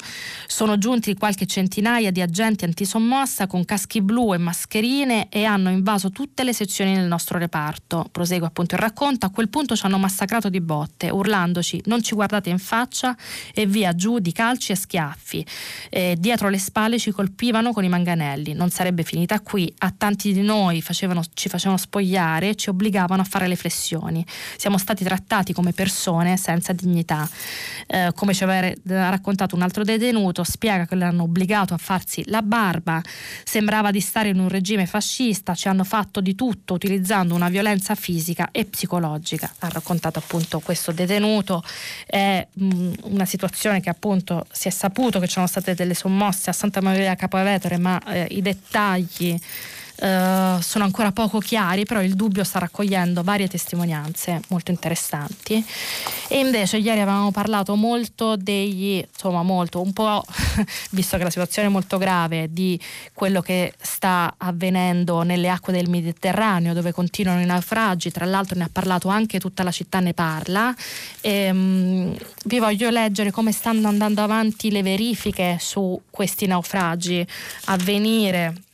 sono giunti qualche centinaia di agenti antisommossa con caschi blu e mascherine e hanno invaso tutte le sezioni del nostro reparto. Prosegue appunto il racconto, a quel punto ci hanno massacrato di botte, urlandoci non ci guardate in faccia e via giù di calci e schiaffi. E dietro le spalle ci colpivano con i manganelli. Non sarebbe finita qui, a tanti di noi facevano, ci facevano spogliare e ci obbligavano a fare le flessioni. Siamo stati trattati come persone senza senza dignità. Eh, come ci aveva raccontato un altro detenuto, spiega che l'hanno obbligato a farsi la barba, sembrava di stare in un regime fascista, ci hanno fatto di tutto utilizzando una violenza fisica e psicologica. Ha raccontato appunto questo detenuto. È mh, mm, una situazione che appunto si è saputo che ci sono state delle sommosse a Santa Maria Capovetere, ma eh, i dettagli Uh, sono ancora poco chiari, però il dubbio sta raccogliendo varie testimonianze molto interessanti. E invece ieri avevamo parlato molto degli, insomma molto, un po', visto che la situazione è molto grave, di quello che sta avvenendo nelle acque del Mediterraneo, dove continuano i naufragi, tra l'altro ne ha parlato anche tutta la città ne parla. E, um, vi voglio leggere come stanno andando avanti le verifiche su questi naufragi a venire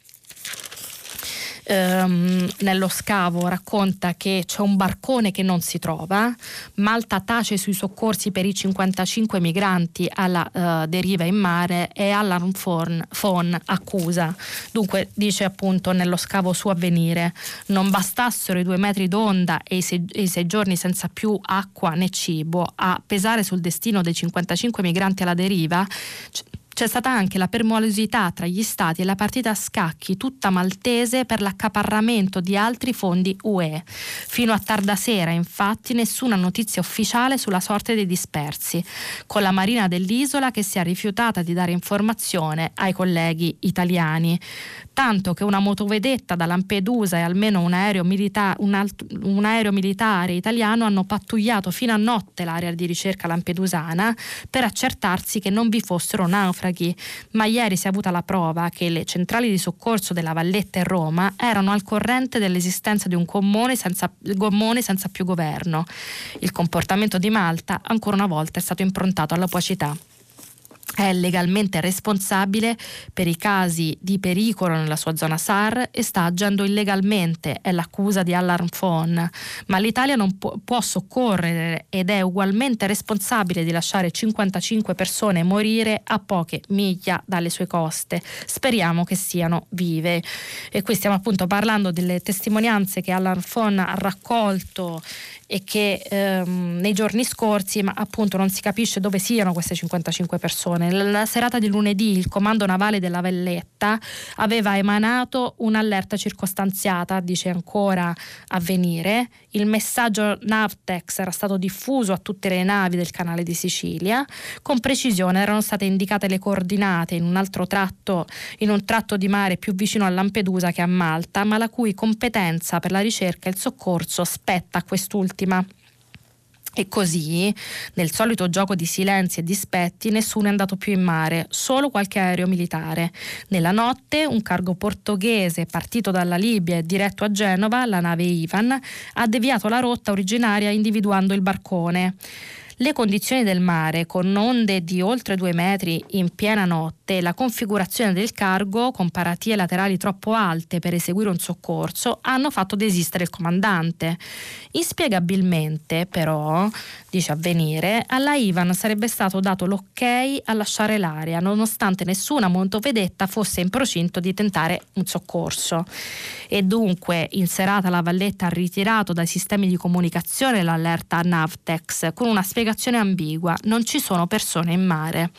ehm, nello scavo racconta che c'è un barcone che non si trova, Malta tace sui soccorsi per i 55 migranti alla eh, deriva in mare e Phone, phone accusa. Dunque dice appunto nello scavo su avvenire, non bastassero i due metri d'onda e i sei, i sei giorni senza più acqua né cibo a pesare sul destino dei 55 migranti alla deriva, c'è stata anche la permolosità tra gli stati e la partita a scacchi tutta maltese per l'accaparramento di altri fondi UE. Fino a tarda sera, infatti, nessuna notizia ufficiale sulla sorte dei dispersi, con la Marina dell'isola che si è rifiutata di dare informazione ai colleghi italiani tanto che una motovedetta da Lampedusa e almeno un aereo, milita- un, alt- un aereo, militare italiano hanno pattugliato fino a notte l'area di ricerca lampedusana per accertarsi che non vi fossero naufraghi, ma ieri si è avuta la prova che le centrali di soccorso della Valletta e Roma erano al corrente dell'esistenza di un gommone senza, gommone senza più governo. Il comportamento di Malta ancora una volta è stato improntato alla puacità è legalmente responsabile per i casi di pericolo nella sua zona SAR e sta agendo illegalmente, è l'accusa di Alarm Phone, ma l'Italia non può, può soccorrere ed è ugualmente responsabile di lasciare 55 persone morire a poche miglia dalle sue coste. Speriamo che siano vive. E qui stiamo appunto parlando delle testimonianze che Alarm Phone ha raccolto e che ehm, nei giorni scorsi ma appunto non si capisce dove siano queste 55 persone. La serata di lunedì il comando navale della Valletta aveva emanato un'allerta circostanziata, dice ancora a venire. Il messaggio Navtex era stato diffuso a tutte le navi del canale di Sicilia. Con precisione erano state indicate le coordinate in un altro tratto, in un tratto di mare più vicino a Lampedusa che a Malta, ma la cui competenza per la ricerca e il soccorso spetta a quest'ultimo ultima. E così, nel solito gioco di silenzi e dispetti, nessuno è andato più in mare, solo qualche aereo militare. Nella notte, un cargo portoghese partito dalla Libia e diretto a Genova, la nave Ivan, ha deviato la rotta originaria individuando il barcone. Le condizioni del mare, con onde di oltre due metri in piena notte, la configurazione del cargo, con paratie laterali troppo alte per eseguire un soccorso, hanno fatto desistere il comandante. Inspiegabilmente, però, dice Avvenire, alla Ivan sarebbe stato dato l'ok a lasciare l'area, nonostante nessuna montovedetta fosse in procinto di tentare un soccorso. E dunque, in serata la Valletta ha ritirato dai sistemi di comunicazione l'allerta Navtex con una spiegazione ambigua, non ci sono persone in mare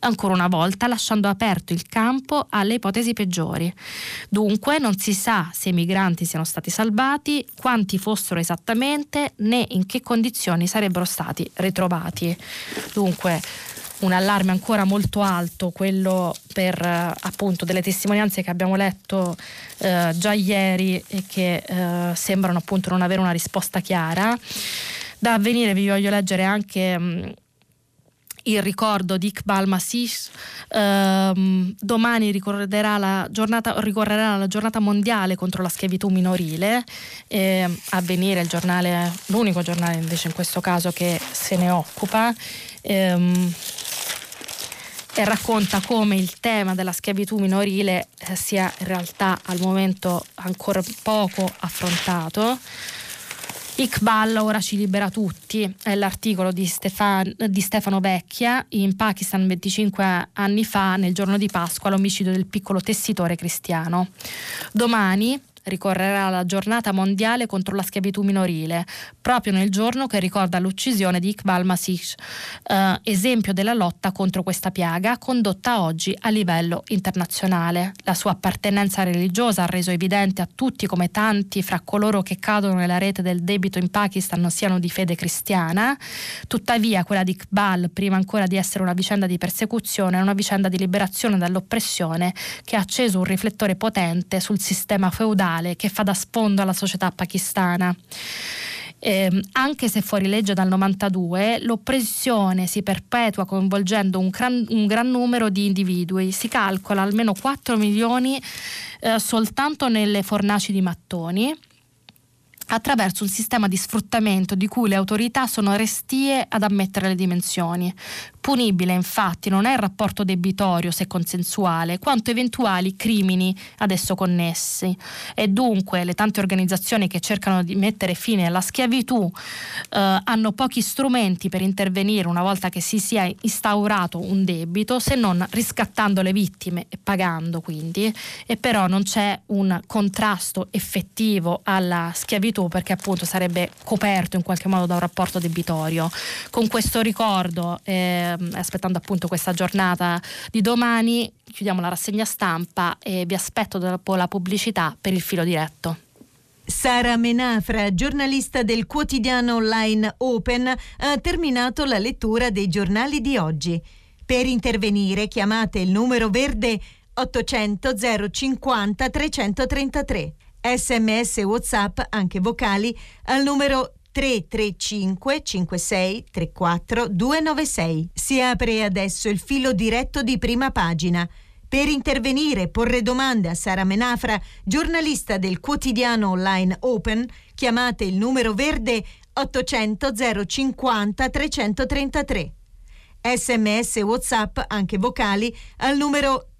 ancora una volta lasciando aperto il campo alle ipotesi peggiori. Dunque non si sa se i migranti siano stati salvati, quanti fossero esattamente, né in che condizioni sarebbero stati ritrovati. Dunque un allarme ancora molto alto, quello per appunto delle testimonianze che abbiamo letto eh, già ieri e che eh, sembrano appunto non avere una risposta chiara. Da avvenire vi voglio leggere anche mh, mm, il ricordo di Iqbal Masih. Um, domani ricorrerà la, giornata, ricorrerà la giornata mondiale contro la schiavitù minorile. Eh, avvenire il giornale, l'unico giornale invece in questo caso che se ne occupa. Um, e racconta come il tema della schiavitù minorile eh, sia in realtà al momento ancora poco affrontato. Iqbal ora ci libera tutti, è l'articolo di, Stefan, di, Stefano Vecchia, in Pakistan 25 anni fa, nel giorno di Pasqua, l'omicidio del piccolo tessitore cristiano. Domani ricorrerà la giornata mondiale contro la schiavitù minorile, proprio nel giorno che ricorda l'uccisione di Iqbal Masih, eh, esempio della lotta contro questa piaga condotta oggi a livello internazionale. La sua appartenenza religiosa ha reso evidente a tutti come tanti fra coloro che cadono nella rete del debito in Pakistan siano di fede cristiana, tuttavia quella di Iqbal, prima ancora di essere una vicenda di persecuzione, è una vicenda di liberazione dall'oppressione che ha acceso un riflettore potente sul sistema feudale che fa da sfondo alla società pakistana. Eh, anche se fuori legge dal 92, l'oppressione si perpetua coinvolgendo un gran, un gran numero di individui. Si calcola almeno 4 milioni eh, soltanto nelle fornaci di mattoni attraverso un sistema di sfruttamento di cui le autorità sono restie ad ammettere le dimensioni. Punibile infatti non è il rapporto debitorio se consensuale, quanto eventuali crimini ad esso connessi. E dunque le tante organizzazioni che cercano di mettere fine alla schiavitù eh, hanno pochi strumenti per intervenire una volta che si sia instaurato un debito, se non riscattando le vittime e pagando quindi, e però non c'è un contrasto effettivo alla schiavitù perché appunto sarebbe coperto in qualche modo da un rapporto debitorio. Con questo ricordo eh, aspettando appunto questa giornata di domani, chiudiamo la rassegna stampa e vi aspetto dopo la pubblicità per il filo diretto. Sara Menafra, giornalista del quotidiano online Open, ha terminato la lettura dei giornali di oggi. Per intervenire chiamate il numero verde 800 050 333. Sms WhatsApp, anche vocali, al numero 335 56 34 296. Si apre adesso il filo diretto di prima pagina. Per intervenire e porre domande a Sara Menafra, giornalista del quotidiano online Open, chiamate il numero verde 800 050 333. Sms WhatsApp, anche vocali, al numero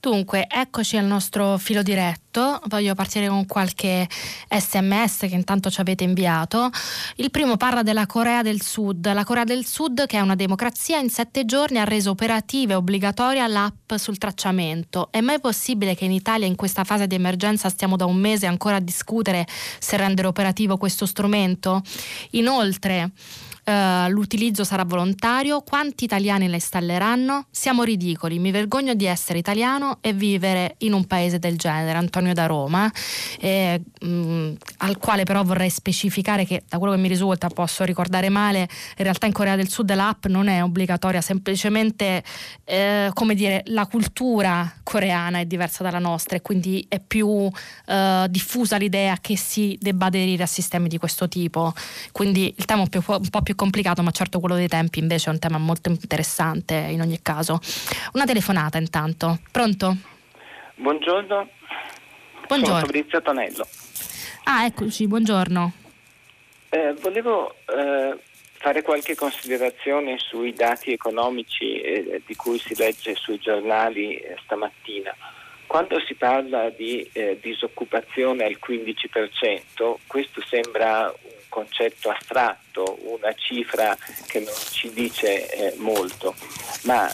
Dunque, eccoci al nostro filo diretto. Voglio partire con qualche sms che intanto ci avete inviato. Il primo parla della Corea del Sud. La Corea del Sud, che è una democrazia, in sette giorni ha reso operativa e obbligatoria l'app sul tracciamento. È mai possibile che in Italia, in questa fase di emergenza, stiamo da un mese ancora a discutere se rendere operativo questo strumento? Inoltre, Uh, l'utilizzo sarà volontario, quanti italiani la installeranno? Siamo ridicoli, mi vergogno di essere italiano e vivere in un paese del genere, Antonio da Roma, eh, mh, mm, al quale però vorrei specificare che da quello che mi risulta posso ricordare male, in realtà in Corea del Sud l'app non è obbligatoria, semplicemente eh, come dire la cultura coreana è diversa dalla nostra e quindi è più eh, diffusa l'idea che si debba aderire a sistemi di questo tipo, quindi il tema è un po' più complicato, ma certo quello dei tempi invece è un tema molto interessante in ogni caso. Una telefonata intanto. Pronto? Buongiorno. Buongiorno. Sono Fabrizio Tonello. Ah, eccoci, buongiorno. Eh, volevo eh, fare qualche considerazione sui dati economici eh, di cui si legge sui giornali eh, stamattina. Quando si parla di eh, disoccupazione al 15%, questo sembra un concetto astratto, una cifra che non ci dice eh, molto, ma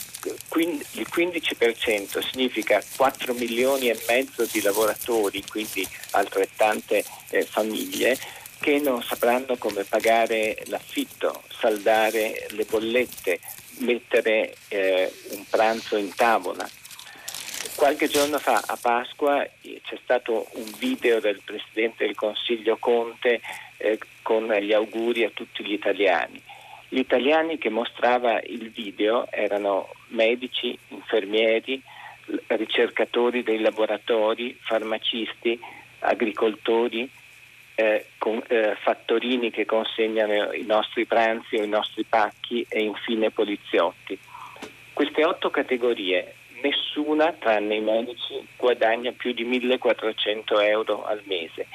il 15% significa 4 milioni e mezzo di lavoratori, quindi altrettante eh, famiglie, che non sapranno come pagare l'affitto, saldare le bollette, mettere eh, un pranzo in tavola. Qualche giorno fa a Pasqua eh, c'è stato un video del Presidente del Consiglio Conte eh, con gli auguri a tutti gli italiani. Gli italiani che mostrava il video erano medici, infermieri, ricercatori dei laboratori, farmacisti, agricoltori, eh, con, eh, fattorini che consegnano i nostri pranzi o i nostri pacchi e infine poliziotti. Queste otto categorie nessuna, tranne i medici, guadagna più di 1400 euro al mese.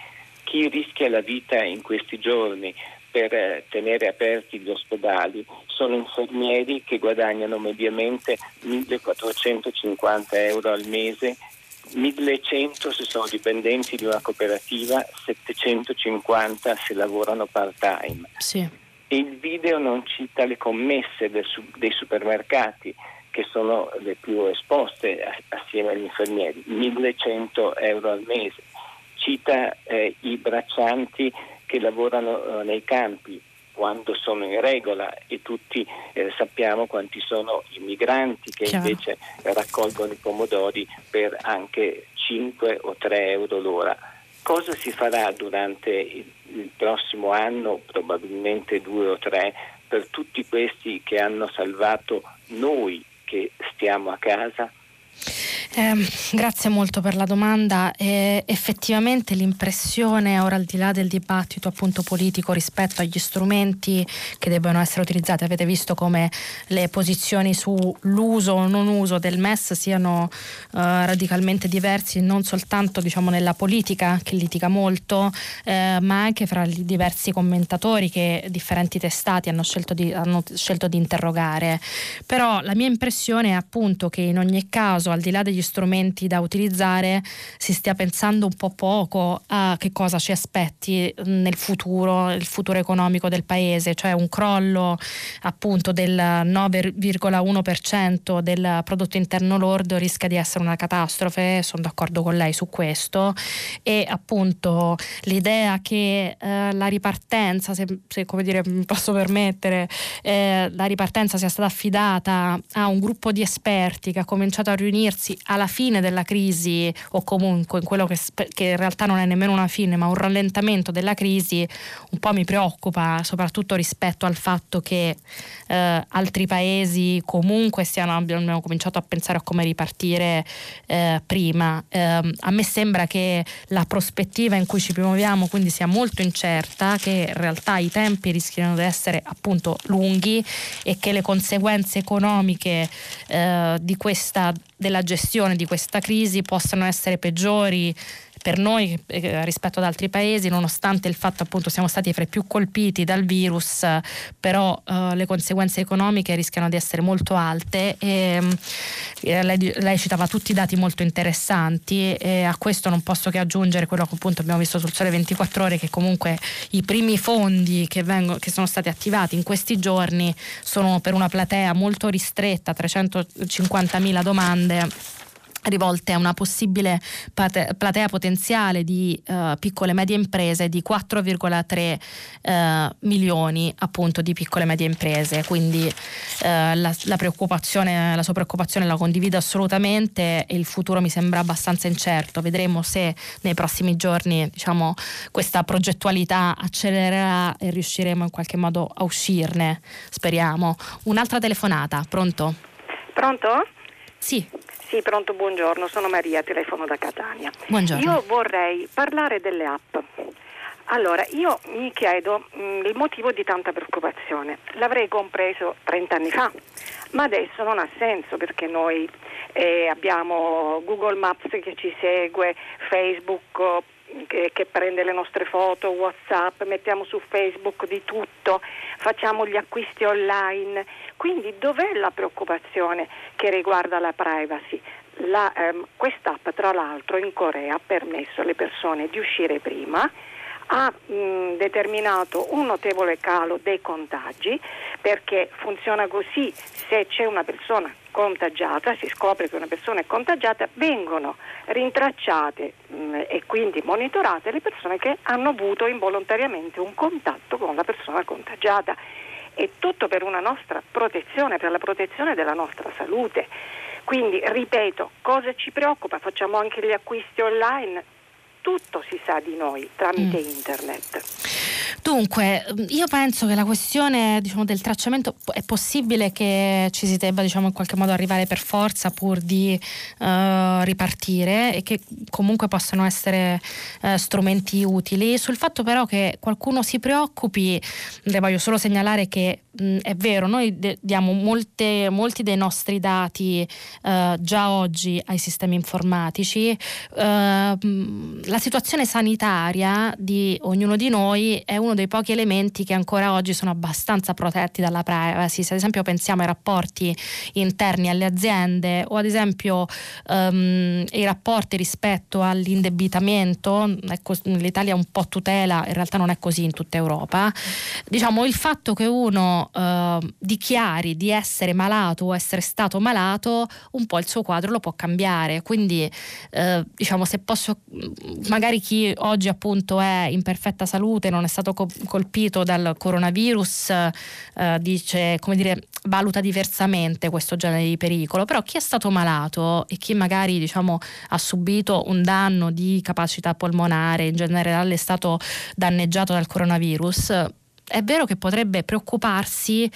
Chi rischia la vita in questi giorni per eh, tenere aperti gli ospedali sono infermieri che guadagnano mediamente 1450 euro al mese 1100 se sono dipendenti di una cooperativa, 750 se lavorano part-time. Sì. E il video non cita le commesse del, dei supermercati che sono le più esposte assieme agli infermieri, 1100 euro al mese. Cita eh, i braccianti che lavorano eh, nei campi, quando sono in regola e tutti eh, sappiamo quanti sono i migranti che Chiaro. invece raccolgono i pomodori per anche 5 o 3 euro l'ora. Cosa si farà durante il, il prossimo anno, probabilmente due o tre, per tutti questi che hanno salvato noi che stiamo a casa? Eh, grazie molto per la domanda. Eh, effettivamente l'impressione, ora al di là del dibattito appunto politico rispetto agli strumenti che debbano essere utilizzati, avete visto come le posizioni sull'uso o non uso del MES siano eh, radicalmente diversi, non soltanto diciamo, nella politica che litiga molto, eh, ma anche fra i diversi commentatori che differenti testati hanno scelto, di, hanno scelto di interrogare. Però la mia impressione è appunto che in ogni caso, al di là degli strumenti da utilizzare si stia pensando un po' poco a che cosa ci aspetti nel futuro, il futuro economico del paese, cioè un crollo appunto del 9,1% del prodotto interno lordo rischia di essere una catastrofe, sono d'accordo con lei su questo. E appunto l'idea che eh, la ripartenza, se, se, come dire mi posso permettere, eh, la ripartenza sia stata affidata a un gruppo di esperti che ha cominciato a riunirsi alla fine della crisi o comunque in quello che, che, in realtà non è nemmeno una fine ma un rallentamento della crisi un po' mi preoccupa soprattutto rispetto al fatto che eh, altri paesi comunque stiano, abbiano cominciato a pensare a come ripartire eh, prima. Eh, a me sembra che la prospettiva in cui ci muoviamo quindi sia molto incerta che in realtà i tempi rischiano di essere appunto lunghi e che le conseguenze economiche eh, di questa della gestione di questa crisi possano essere peggiori per noi eh, rispetto ad altri paesi, nonostante il fatto appunto siamo stati fra i più colpiti dal virus, però eh, le conseguenze economiche rischiano di essere molto alte e eh, lei, lei, citava tutti i dati molto interessanti e a questo non posso che aggiungere quello che appunto abbiamo visto sul Sole 24 ore che comunque i primi fondi che, vengono, che sono stati attivati in questi giorni sono per una platea molto ristretta, 350 mila domande rivolte a una possibile platea potenziale di uh, piccole e medie imprese di 4,3 uh, milioni appunto di piccole e medie imprese. Quindi uh, la, la, preoccupazione la sua preoccupazione la condivido assolutamente. E il futuro mi sembra abbastanza incerto. Vedremo se nei prossimi giorni diciamo questa progettualità accelererà e riusciremo in qualche modo a uscirne speriamo. Un'altra telefonata. Pronto? Pronto? Sì sì, pronto, buongiorno, sono Maria, telefono da Catania. Buongiorno. Io vorrei parlare delle app. Allora, io mi chiedo mh, mm, il motivo di tanta preoccupazione. L'avrei compreso 30 anni fa, ma adesso non ha senso perché noi eh, abbiamo Google Maps che ci segue, Facebook che, che, prende le nostre foto, Whatsapp, mettiamo su Facebook di tutto, facciamo gli acquisti online. Quindi dov'è la preoccupazione che riguarda la privacy? La, ehm, quest'app tra l'altro in Corea ha permesso alle persone di uscire prima, ha mh, determinato un notevole calo dei contagi perché funziona così, se c'è una persona contagiata, si scopre che una persona è contagiata, vengono rintracciate mh, e quindi monitorate le persone che hanno avuto involontariamente un contatto con la persona contagiata. È tutto per una nostra protezione, per la protezione della nostra salute. Quindi, ripeto, cosa ci preoccupa? Facciamo anche gli acquisti online, tutto si sa di noi tramite mm. internet. Dunque, io penso che la questione diciamo, del tracciamento è possibile che ci si debba diciamo, in qualche modo arrivare per forza pur di uh, ripartire e che comunque possano essere uh, strumenti utili. Sul fatto però che qualcuno si preoccupi, le voglio solo segnalare che mh, è vero, noi de- diamo molte, molti dei nostri dati eh, già oggi ai sistemi informatici, eh, la situazione sanitaria di ognuno di noi è uno dei pochi elementi che ancora oggi sono abbastanza protetti dalla privacy. Se ad esempio pensiamo ai rapporti interni alle aziende o ad esempio ehm, i rapporti rispetto all'indebitamento, ecco, l'Italia un po' tutela, in realtà non è così in tutta Europa, diciamo il fatto che uno eh, dichiari di essere malato o essere stato malato, un po' il suo quadro lo può cambiare. Quindi eh, diciamo se posso, magari chi oggi appunto è in perfetta salute, non è stato colpito dal coronavirus, eh, dice, come dire, valuta diversamente questo genere di pericolo, però chi è stato malato e chi magari diciamo, ha subito un danno di capacità polmonare, in generale è stato danneggiato dal coronavirus, è vero che potrebbe preoccuparsi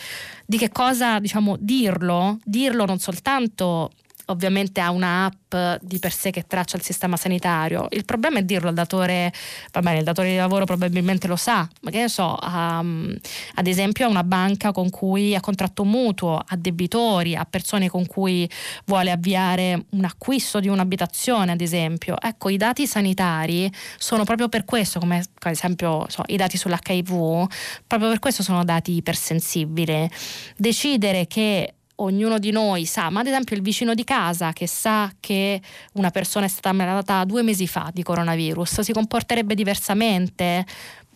di che cosa diciamo, dirlo, dirlo non soltanto ovviamente ha una app di per sé che traccia il sistema sanitario. Il problema è dirlo al datore, va bene, il datore di lavoro probabilmente lo sa, ma che ne so, um, ad esempio a una banca con cui ha contratto un mutuo, a debitori, a persone con cui vuole avviare un acquisto di un'abitazione, ad esempio. Ecco, i dati sanitari sono proprio per questo, come ad esempio so, i dati sull'HIV, proprio per questo sono dati ipersensibili. Decidere che ognuno di noi sa, ma ad esempio il vicino di casa che sa che una persona è stata ammalata due mesi fa di coronavirus si comporterebbe diversamente?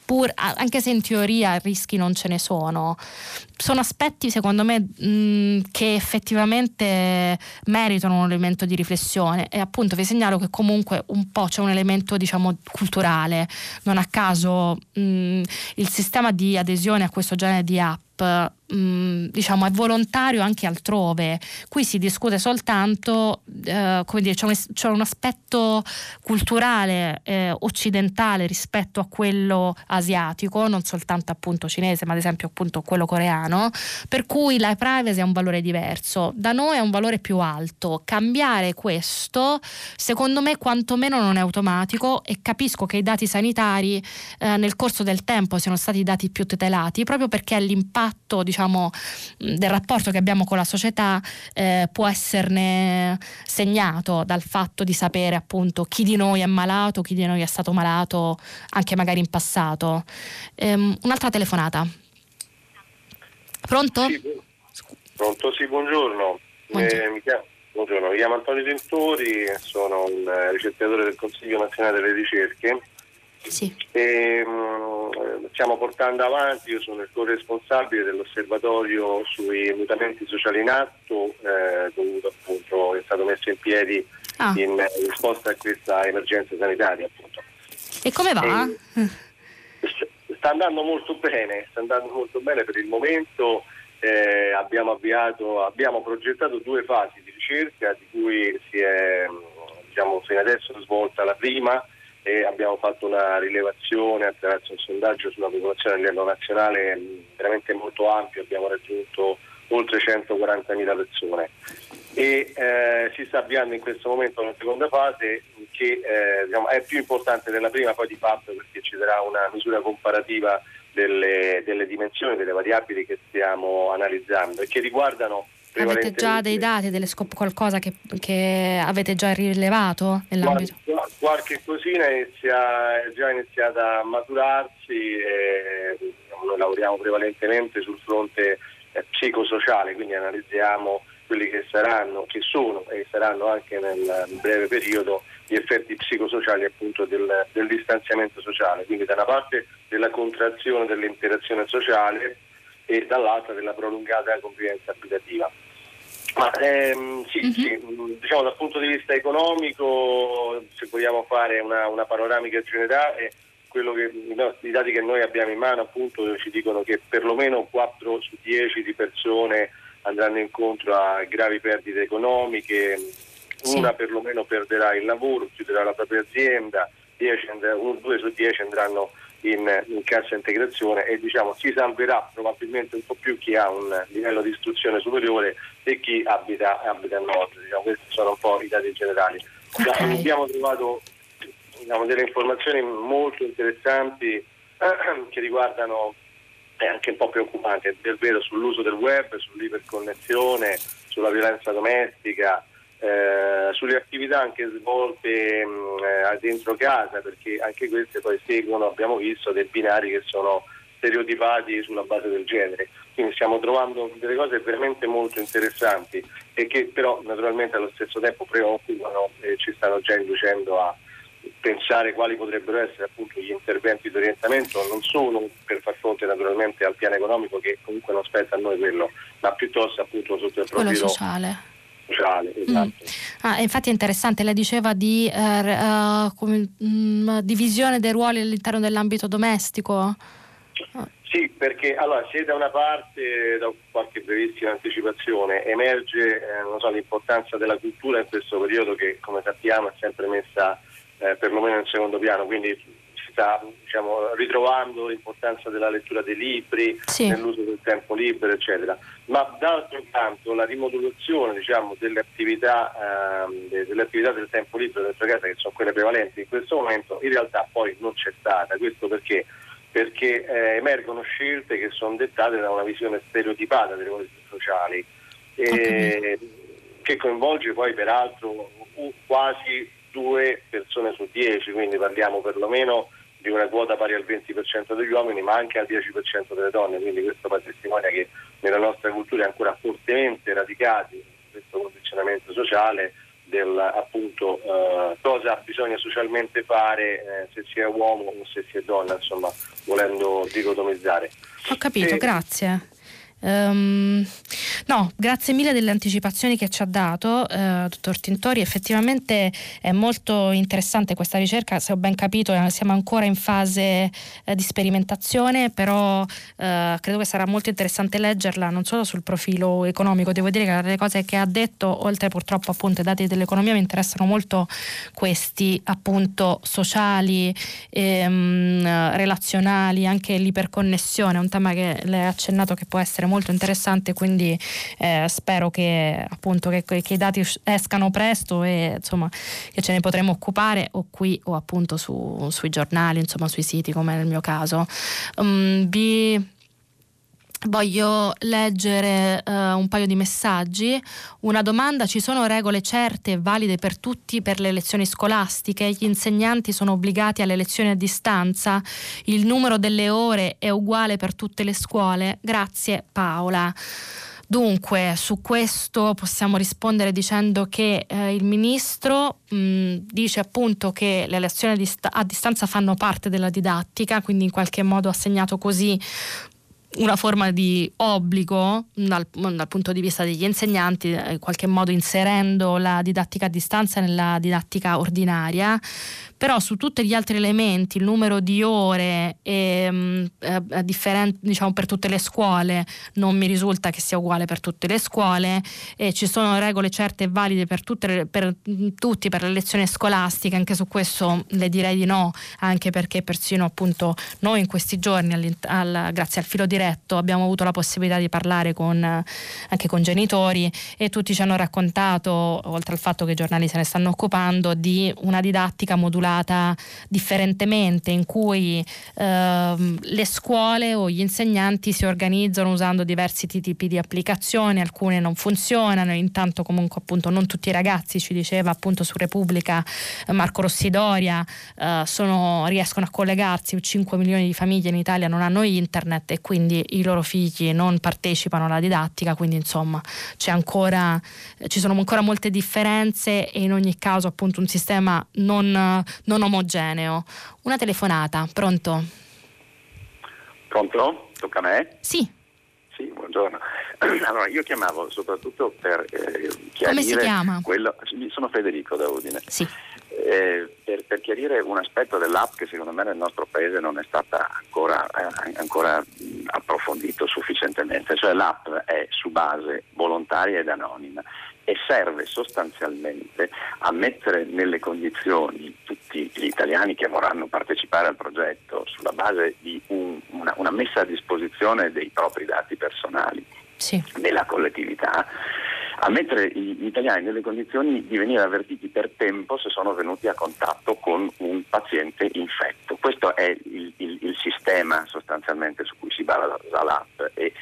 Pur, anche se in teoria rischi non ce ne sono, sono aspetti secondo me mh, che effettivamente meritano un elemento di riflessione. E appunto vi segnalo che comunque un po' c'è un elemento diciamo culturale, non a caso mh, il sistema di adesione a questo genere di app Mm, diciamo è volontario anche altrove. Qui si discute soltanto, eh, come dire, c'è un, c'è un aspetto culturale eh, occidentale rispetto a quello asiatico, non soltanto appunto cinese, ma ad esempio appunto quello coreano, per cui la privacy è un valore diverso. Da noi è un valore più alto. Cambiare questo, secondo me, quantomeno non è automatico e capisco che i dati sanitari eh, nel corso del tempo siano stati i dati più tutelati proprio perché l'impatto, diciamo, diciamo, del rapporto che abbiamo con la società eh, può esserne segnato dal fatto di sapere appunto chi di noi è malato, chi di noi è stato malato anche magari in passato. Ehm, un'altra telefonata. Pronto? Sì, pronto, sì, buongiorno. buongiorno. Eh, mi, chiamo, buongiorno. mi chiamo Antonio Tentori, sono un ricercatore del Consiglio Nazionale delle Ricerche sì. E, mh, mm, stiamo portando avanti, io sono il corresponsabile dell'osservatorio sui mutamenti sociali in atto, eh, dovuto appunto, è stato messo in piedi ah. in risposta a questa emergenza sanitaria. Appunto. E come va? E, sta andando molto bene, sta andando molto bene per il momento. Eh, abbiamo, avviato, abbiamo progettato due fasi di ricerca di cui si è diciamo, fino adesso svolta la prima e abbiamo fatto una rilevazione attraverso un sondaggio sulla popolazione a livello nazionale veramente molto ampio, abbiamo raggiunto oltre 140.000 persone. E eh, si sta avviando in questo momento una seconda fase che eh, diciamo, è più importante della prima poi di fatto perché ci darà una misura comparativa delle, delle dimensioni, delle variabili che stiamo analizzando e che riguardano Avete già dei dati, delle scop- qualcosa che, che, avete già rilevato nell'ambito? Qualche, qualche cosina inizia, è già iniziata a maturarsi e noi lavoriamo prevalentemente sul fronte eh, psicosociale, quindi analizziamo quelli che saranno, che sono e saranno anche nel breve periodo gli effetti psicosociali appunto del, del distanziamento sociale, quindi da una parte della contrazione dell'interazione sociale e dall'altra della prolungata convivenza abitativa. Ma ehm, sì, uh-huh. sì, diciamo dal punto di vista economico, se vogliamo fare una, una panoramica generale, quello che, i dati che noi abbiamo in mano appunto ci dicono che perlomeno 4 su 10 di persone andranno incontro a gravi perdite economiche, sì. una perlomeno perderà il lavoro, chiuderà la propria azienda, 10, 2 su 10 andranno in, in cassa integrazione e diciamo, si salverà probabilmente un po' più chi ha un livello di istruzione superiore e chi abita, abita a nord. Diciamo, questi sono un po' i dati generali. Okay. Abbiamo trovato diciamo, delle informazioni molto interessanti eh, che riguardano è anche un po' preoccupante, del vero sull'uso del web, sull'iperconnessione, sulla violenza domestica, eh, sulle attività anche svolte mh, eh, dentro casa, perché anche queste poi seguono, abbiamo visto, dei binari che sono stereotipati sulla base del genere. Quindi stiamo trovando delle cose veramente molto interessanti e che però naturalmente allo stesso tempo preoccupano e ci stanno già inducendo a pensare quali potrebbero essere appunto gli interventi di orientamento non solo per far fronte naturalmente al piano economico che comunque non spetta a noi quello, ma piuttosto appunto sotto il profilo sociale. Sociale esatto. mm. ah, infatti è interessante, lei diceva di uh, uh, come, um, divisione dei ruoli all'interno dell'ambito domestico. Sì, perché allora, se da una parte, da qualche brevissima anticipazione, emerge eh, so, l'importanza della cultura in questo periodo che come sappiamo è sempre messa eh, perlomeno in secondo piano, quindi sta diciamo, ritrovando l'importanza della lettura dei libri, sì. nell'uso del tempo libero, eccetera. Ma d'altro canto la rimodulazione diciamo, delle, attività, ehm, delle, attività, del tempo libero dentro casa, che sono quelle prevalenti in questo momento, in realtà poi non c'è stata. Questo perché? Perché eh, emergono scelte che sono dettate da una visione stereotipata delle cose sociali, eh, che coinvolge poi peraltro quasi due persone su dieci, quindi parliamo perlomeno di una quota pari al 20% degli uomini ma anche al 10% delle donne, quindi questo testimonia che nella nostra cultura è ancora fortemente radicati questo condizionamento sociale del appunto eh, cosa bisogna socialmente fare eh, se si è uomo o se si è donna, insomma, volendo dicotomizzare. Ho capito, e, grazie. Um, no, grazie mille delle anticipazioni che ci ha dato, eh, dottor Tintori. Effettivamente è molto interessante questa ricerca, se ho ben capito eh, siamo ancora in fase eh, di sperimentazione, però eh, credo che sarà molto interessante leggerla non solo sul profilo economico, devo dire che le cose che ha detto, oltre purtroppo appunto ai dati dell'economia, mi interessano molto questi appunto sociali, ehm, relazionali, anche l'iperconnessione, un tema che lei ha accennato che può essere molto interessante, quindi eh, spero che appunto che, che, i dati escano presto e insomma che ce ne potremo occupare o qui o appunto su, sui giornali, insomma sui siti come nel mio caso. Um, vi Voglio leggere uh, un paio di messaggi. Una domanda, ci sono regole certe e valide per tutti per le lezioni scolastiche? Gli insegnanti sono obbligati alle lezioni a distanza? Il numero delle ore è uguale per tutte le scuole? Grazie Paola. Dunque, su questo possiamo rispondere dicendo che eh, il ministro mh, dice appunto che le lezioni a, a, distanza fanno parte della didattica, quindi in qualche modo ha segnato così una forma di obbligo dal, dal, punto di vista degli insegnanti, in qualche modo inserendo la didattica a distanza nella didattica ordinaria, però su tutti gli altri elementi, il numero di ore è, mm, è, è differente diciamo, per tutte le scuole, non mi risulta che sia uguale per tutte le scuole e ci sono regole certe e valide per, tutte, per tutti per le lezioni scolastiche, anche su questo le direi di no, anche perché persino appunto noi in questi giorni, al, grazie al filo diretto, abbiamo avuto la possibilità di parlare con, anche con genitori e tutti ci hanno raccontato, oltre al fatto che i giornali se ne stanno occupando, di una didattica modulare regolata differentemente, in cui ehm, le scuole o gli insegnanti si organizzano usando diversi tipi di applicazioni, alcune non funzionano, intanto comunque appunto non tutti i ragazzi, ci diceva appunto su Repubblica eh, Marco Rossidoria, eh, sono, riescono a collegarsi, 5 milioni di famiglie in Italia non hanno internet e quindi i loro figli non partecipano alla didattica, quindi insomma ancora, ci sono ancora molte differenze e in ogni caso appunto un sistema non, non omogeneo. Una telefonata, pronto? Pronto? Tocca a me? Sì. Sì, buongiorno. Allora, io chiamavo soprattutto per eh, chiarire... Come si chiama? Quello, sono Federico da Udine. Sì. Eh, per, per, chiarire un aspetto dell'app che secondo me nel nostro paese non è stata ancora, eh, ancora approfondito sufficientemente, cioè l'app è su base volontaria ed anonima e serve sostanzialmente a mettere nelle condizioni tutti gli italiani che vorranno partecipare al progetto sulla base di un, una, una, messa a disposizione dei propri dati personali sì. della collettività a mettere gli italiani nelle condizioni di venire avvertiti per tempo se sono venuti a contatto con un paziente infetto. Questo è il, il, il sistema sostanzialmente su cui si basa l'app e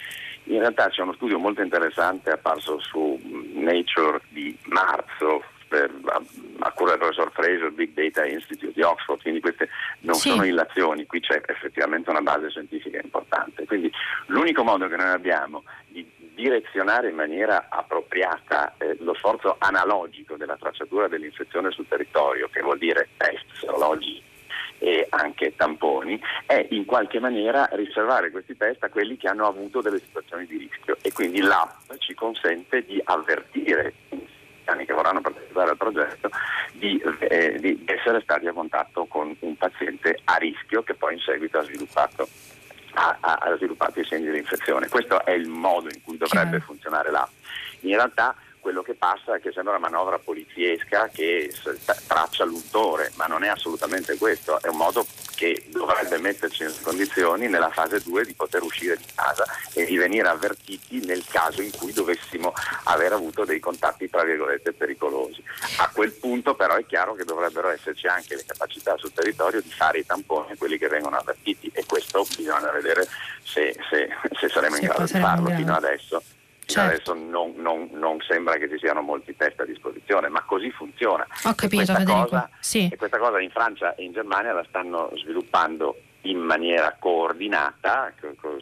in realtà c'è uno studio molto interessante apparso su Nature di marzo per, a, a, cura del professor Fraser, Big Data Institute di Oxford, quindi queste non sì. sono illazioni, qui c'è effettivamente una base scientifica importante. Quindi l'unico modo che noi abbiamo di direzionare in maniera appropriata eh, lo sforzo analogico della tracciatura dell'infezione sul territorio, che vuol dire test serologici e anche tamponi, è in qualche maniera riservare questi test a quelli che hanno avuto delle situazioni di rischio e quindi l'app ci consente di avvertire che vorranno partecipare al progetto di, eh, di, essere stati a contatto con un paziente a rischio che poi in seguito ha sviluppato, ha, sviluppato i segni di infezione. Questo è il modo in cui dovrebbe Chiaro. funzionare l'app. In realtà quello che passa è che sembra una manovra poliziesca che traccia l'untore, ma non è assolutamente questo, è un modo che dovrebbe metterci nelle condizioni nella fase 2 di poter uscire di casa e di venire avvertiti nel caso in cui dovessimo aver avuto dei contatti tra virgolette pericolosi. A quel punto però è chiaro che dovrebbero esserci anche le capacità sul territorio di fare i tamponi a quelli che vengono avvertiti e questo bisogna vedere se, se, se saremo in grado di farlo fino adesso Certo. Adesso non, non, non, sembra che ci siano molti test a disposizione, ma così funziona. Ho capito, e questa, cosa, sì. e questa cosa in Francia e in Germania la stanno sviluppando in maniera coordinata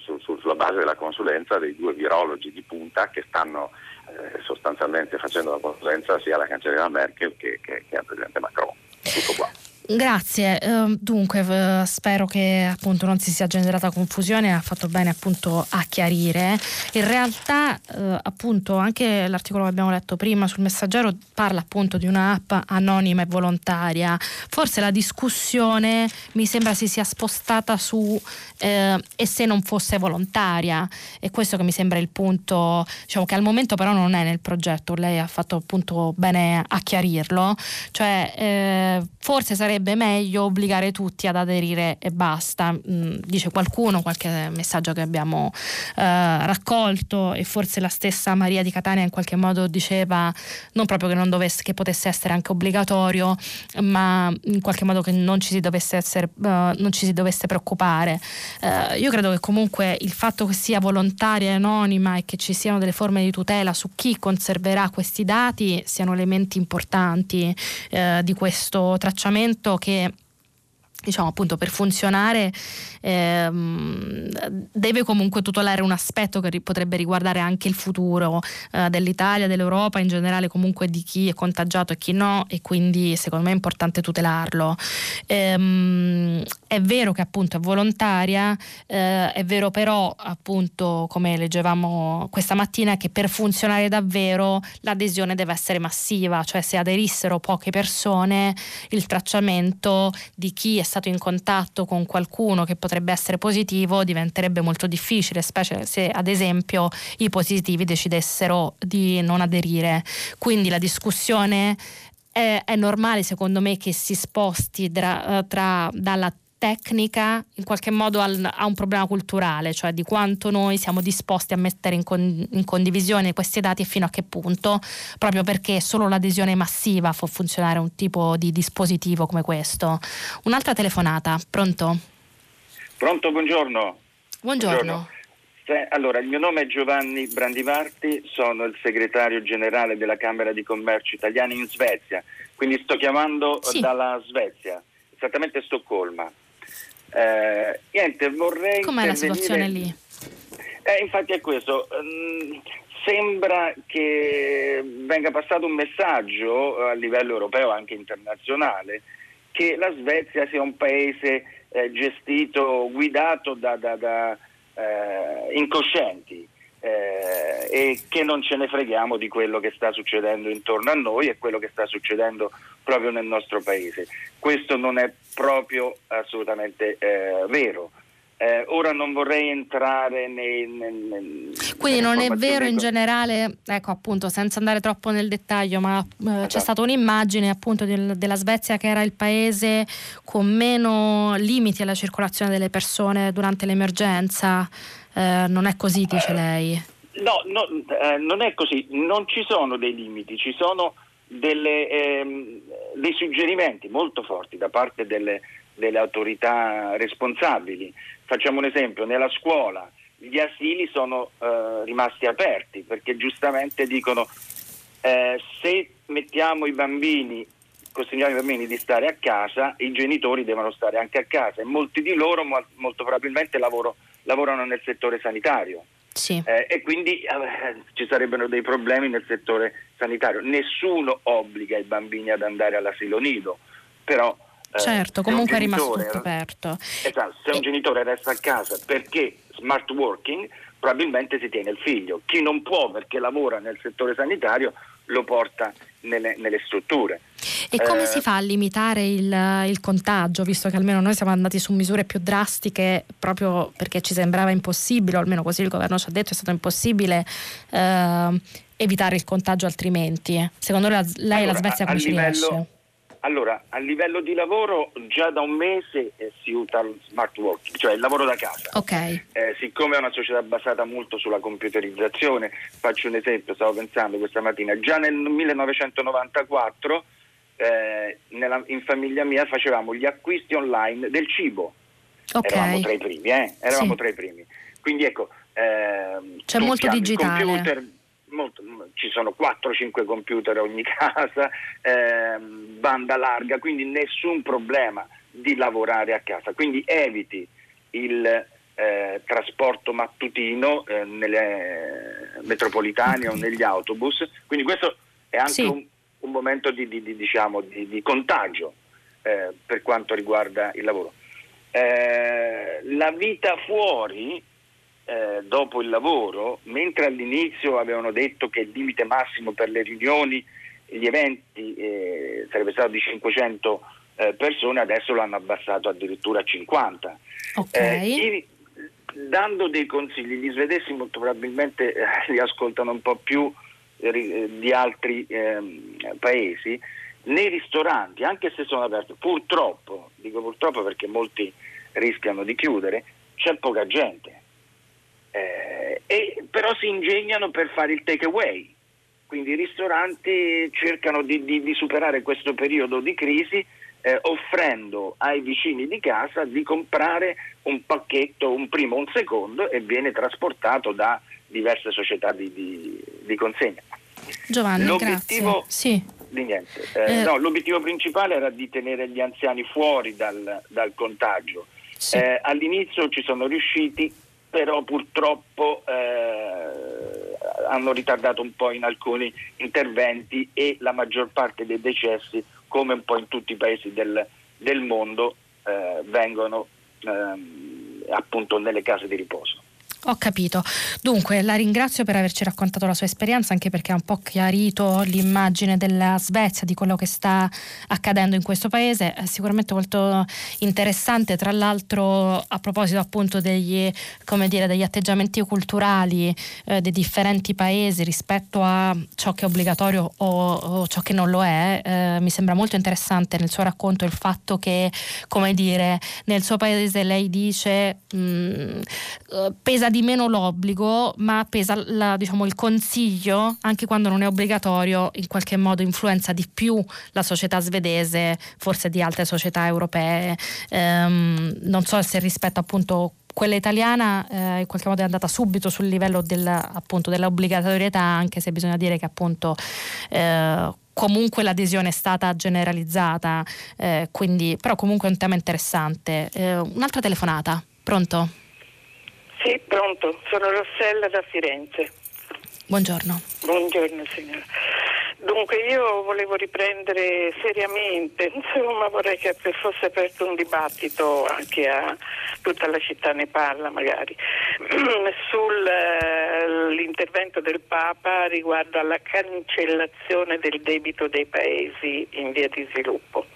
su, su, sulla base della consulenza dei due virologi di punta che stanno eh, sostanzialmente facendo la consulenza sia alla cancelliera Merkel che, che, che al presidente Macron. Tutto qua. Grazie, uh, dunque spero che appunto non si sia generata confusione, ha fatto bene appunto a chiarire. In realtà uh, appunto anche l'articolo che abbiamo letto prima sul messaggero parla appunto di un'app anonima e volontaria. Forse la discussione mi sembra si sia spostata su eh, e se non fosse volontaria e questo che mi sembra il punto, diciamo che al momento però non è nel progetto, lei ha fatto appunto bene a chiarirlo, cioè eh, forse sarebbe sarebbe meglio obbligare tutti ad aderire e basta, mm, dice qualcuno, qualche messaggio che abbiamo eh, raccolto e forse la stessa Maria di Catania in qualche modo diceva non proprio che, non dovesse, che potesse essere anche obbligatorio, ma in qualche modo che non ci si dovesse, essere, uh, non ci si dovesse preoccupare. Uh, io credo che comunque il fatto che sia volontaria e anonima e che ci siano delle forme di tutela su chi conserverà questi dati siano elementi importanti uh, di questo tracciamento detto che diciamo appunto per funzionare ehm, deve comunque tutelare un aspetto che potrebbe riguardare anche il futuro eh, dell'Italia, dell'Europa, in generale comunque di chi è contagiato e chi no e quindi secondo me è importante tutelarlo. Ehm, è vero che appunto è volontaria, eh, è vero però appunto come leggevamo questa mattina che per funzionare davvero l'adesione deve essere massiva, cioè se aderissero poche persone il tracciamento di chi è stato in contatto con qualcuno che potrebbe essere positivo diventerebbe molto difficile, specie se ad esempio i positivi decidessero di non aderire. Quindi la discussione è, è normale secondo me che si sposti tra, tra dalla tecnica in qualche modo al, a un problema culturale, cioè di quanto noi siamo disposti a mettere in, con, in, condivisione questi dati e fino a che punto, proprio perché solo l'adesione massiva può funzionare un tipo di dispositivo come questo. Un'altra telefonata, pronto? Pronto, buongiorno. Buongiorno. buongiorno. Allora, il mio nome è Giovanni Brandimarti, sono il segretario generale della Camera di Commercio Italiana in Svezia, quindi sto chiamando sì. dalla Svezia, esattamente Stoccolma. Eh, niente, vorrei. Com'è la situazione lì? Eh, infatti è questo. Mm, sembra che venga passato un messaggio a livello europeo, anche internazionale, che la Svezia sia un paese eh, gestito, guidato da, da, da eh, incoscienti eh, e che non ce ne freghiamo di quello che sta succedendo intorno a noi e quello che sta succedendo proprio nel nostro paese. Questo non è proprio assolutamente eh, vero. Eh, ora non vorrei entrare nei. nei, nei Quindi non è vero in generale, ecco appunto, senza andare troppo nel dettaglio, ma eh, esatto. c'è stata un'immagine appunto del, della Svezia che era il paese con meno limiti alla circolazione delle persone durante l'emergenza. Eh, non è così, dice lei. No, no eh, non è così, non ci sono dei limiti, ci sono delle, ehm, dei suggerimenti molto forti da parte delle, delle autorità responsabili. Facciamo un esempio, nella scuola gli asili sono eh, rimasti aperti perché giustamente dicono eh, se mettiamo i bambini, costringiamo i bambini di stare a casa, i genitori devono stare anche a casa e molti di loro molto probabilmente lavoro, lavorano nel settore sanitario. Sì. Eh, e quindi eh, ci sarebbero dei problemi nel settore sanitario. Nessuno obbliga i bambini ad andare all'asilo nido, però eh, certo, comunque è rimasto aperto. Esatto, se un genitore resta a casa perché smart working, probabilmente si tiene il figlio. Chi non può perché lavora nel settore sanitario lo porta nelle, nelle strutture. E come eh, si fa a limitare il, il, contagio, visto che almeno noi siamo andati su misure più drastiche proprio perché ci sembrava impossibile, o almeno così il governo ci ha detto, è stato impossibile eh, evitare il contagio altrimenti? Secondo lei, lei allora, la Svezia come ci livello, riesce? Allora, a livello di lavoro già da un mese eh, si usa il smart working, cioè il lavoro da casa. Okay. Eh, siccome è una società basata molto sulla computerizzazione, faccio un esempio, stavo pensando questa mattina, già nel 1994 eh, nella, in famiglia mia facevamo gli acquisti online del cibo. Okay. Eravamo tra i primi, eh? Eravamo sì. tra i primi. Quindi ecco, ehm, c'è molto digitale. Computer, molto, ci sono 4-5 computer a ogni casa, ehm, banda larga, quindi nessun problema di lavorare a casa. Quindi eviti il eh, trasporto mattutino eh, nelle metropolitane o negli autobus. Quindi questo è anche sì. un, un, momento di, di, di, diciamo, di contagio eh, per quanto riguarda il lavoro. Eh, la vita fuori eh, dopo il lavoro, mentre all'inizio avevano detto che il limite massimo per le riunioni e gli eventi eh, sarebbe stato di 500 eh, persone, adesso l'hanno abbassato addirittura a 50. Okay. I, dando dei consigli, gli svedesi molto probabilmente eh, li ascoltano un po' più eh, di altri ehm, paesi, nei ristoranti, anche se sono aperti, purtroppo, dico purtroppo perché molti rischiano di chiudere, c'è poca gente eh, e, però si ingegnano per fare il take away, quindi i ristoranti cercano di, di, di superare questo periodo di crisi eh, offrendo ai vicini di casa di comprare un pacchetto, un primo, un secondo e viene trasportato da diverse società di, di, di consegna. Giovanni, l'obiettivo, sì. eh, eh. No, l'obiettivo principale era di tenere gli anziani fuori dal, dal contagio. Sì. Eh, all'inizio ci sono riusciti, però purtroppo eh, hanno ritardato un po' in alcuni interventi e la maggior parte dei decessi, come un po' in tutti i paesi del, del mondo, eh, vengono eh, appunto nelle case di riposo. Ho capito. Dunque, la ringrazio per averci raccontato la sua esperienza, anche perché ha un po' chiarito l'immagine della Svezia, di quello che sta accadendo in questo paese. È sicuramente molto interessante, tra l'altro a proposito appunto degli, dire, degli atteggiamenti culturali eh, dei differenti paesi rispetto a ciò che è obbligatorio o, o ciò che non lo è. Eh, mi sembra molto interessante nel suo racconto il fatto che, come dire, nel suo paese lei dice mh, mm, eh, pesa di meno l'obbligo, ma pesa la, diciamo, il consiglio, anche quando non è obbligatorio, in qualche modo influenza di più la società svedese, forse di altre società europee. Ehm, non so se rispetto appunto quella italiana eh, in qualche modo è andata subito sul livello del, appunto, dell'obbligatorietà, anche se bisogna dire che appunto eh, comunque l'adesione è stata generalizzata, eh, quindi, però comunque è un tema interessante. Eh, un'altra telefonata, pronto? Sì, pronto, sono Rossella da Firenze. Buongiorno. Buongiorno signora. Dunque io volevo riprendere seriamente, insomma vorrei che fosse aperto un dibattito anche a tutta la città ne parla magari, sull'intervento eh, del Papa riguardo alla cancellazione del debito dei paesi in via di sviluppo.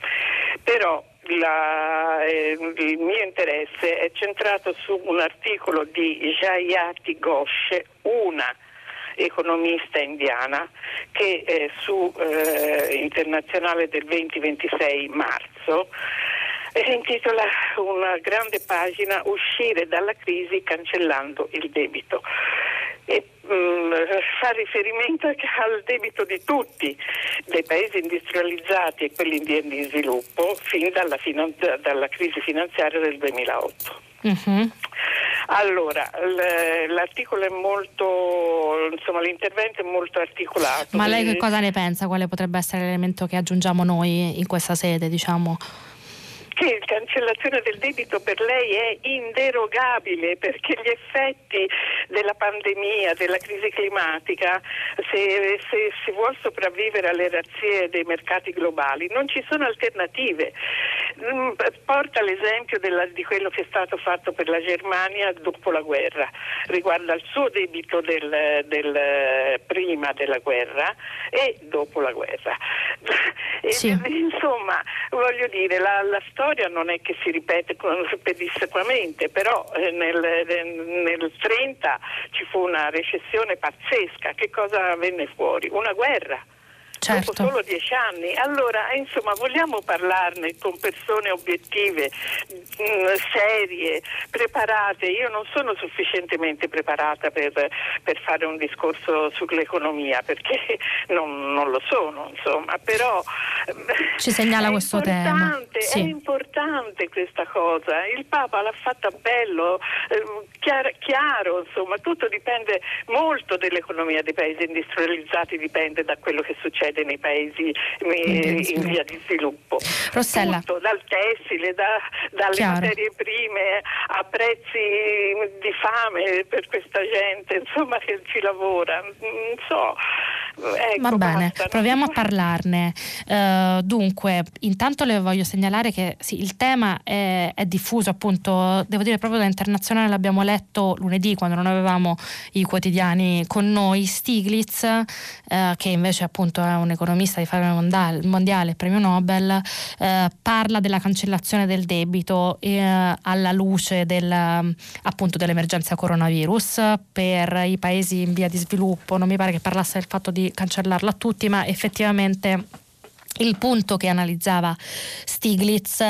Però la, eh, il mio interesse è centrato su un articolo di Jayati Ghosh, una economista indiana, che è su eh, internazionale del 20-26 marzo si intitola una grande pagina Uscire dalla crisi cancellando il debito. E, mh, mm, fa riferimento al debito di tutti, dei paesi industrializzati e quelli in via di sviluppo, fin dalla, dalla crisi finanziaria del 2008. Uh-huh. Allora, l'articolo è molto, insomma l'intervento è molto articolato. Ma lei che cosa ne pensa? Quale potrebbe essere l'elemento che aggiungiamo noi in questa sede, diciamo? Che la cancellazione del debito per lei è inderogabile perché gli effetti della pandemia, della crisi climatica, se, se si vuole sopravvivere alle razzie dei mercati globali, non ci sono alternative. Mm, porta l'esempio della, di quello che è stato fatto per la Germania dopo la guerra, riguarda il suo debito del, del, prima della guerra e dopo la guerra. Sì. E, insomma, voglio dire, la, la storia storia non è che si ripete pedissequamente, però eh, nel, nel 30 ci fu una recessione pazzesca. Che cosa venne fuori? Una guerra certo. dopo solo dieci anni. Allora, insomma, vogliamo parlarne con persone obiettive, mh, mm, serie, preparate. Io non sono sufficientemente preparata per, per fare un discorso sull'economia perché non, non lo sono, insomma, però ci segnala questo tema. Sì. È importante questa cosa. Il Papa l'ha fatta bello, eh, chiaro, chiaro, insomma, tutto dipende molto dell'economia dei paesi industrializzati, dipende da quello che succede nei paesi in via di sviluppo. Rossella. Tutto, dal tessile, da, dalle chiaro. materie prime a prezzi di fame per questa gente, insomma, che ci lavora. Non so. Ecco, Va bene, basta. proviamo a parlarne. Uh, dunque, intanto le voglio segnalare che sì, il tema è, è, diffuso, appunto, devo dire proprio da internazionale l'abbiamo letto lunedì quando non avevamo i quotidiani con noi. Stiglitz, uh, che invece appunto è un economista di fame mondiale, mondiale premio Nobel, uh, parla della cancellazione del debito alla luce del, appunto, dell'emergenza coronavirus per i paesi in via di sviluppo. Non mi pare che parlasse del fatto di cancellarla a tutti, ma effettivamente il punto che analizzava Stiglitz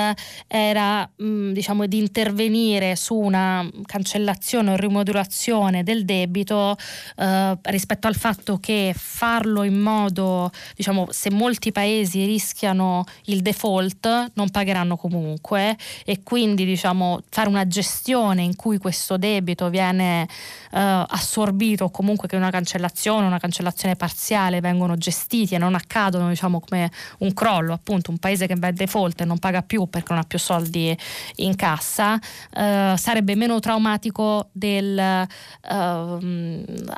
era mh, diciamo, di intervenire su una cancellazione o rimodulazione del debito eh, rispetto al fatto che farlo in modo, diciamo, se molti paesi rischiano il default non pagheranno comunque. E quindi diciamo, fare una gestione in cui questo debito viene eh, assorbito o comunque che una cancellazione, una cancellazione parziale vengono gestiti e non accadono diciamo, come un crollo, appunto un paese che va in default e non paga più perché non ha più soldi in cassa, eh, sarebbe meno traumatico del eh,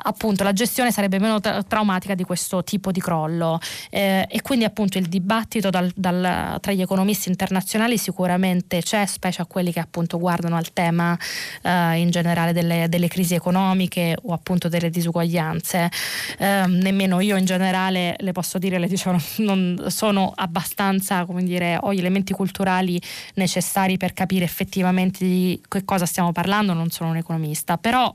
appunto la gestione sarebbe meno tra- traumatica di questo tipo di crollo eh, e quindi appunto il dibattito dal, dal, tra gli economisti internazionali sicuramente c'è, specie a quelli che appunto guardano al tema eh, in generale delle, delle, crisi economiche o appunto delle disuguaglianze. Ehm, nemmeno io in generale le posso dire, le diciamo, non sono sono abbastanza, come dire, ho gli elementi culturali necessari per capire effettivamente di che cosa stiamo parlando, non sono un economista, però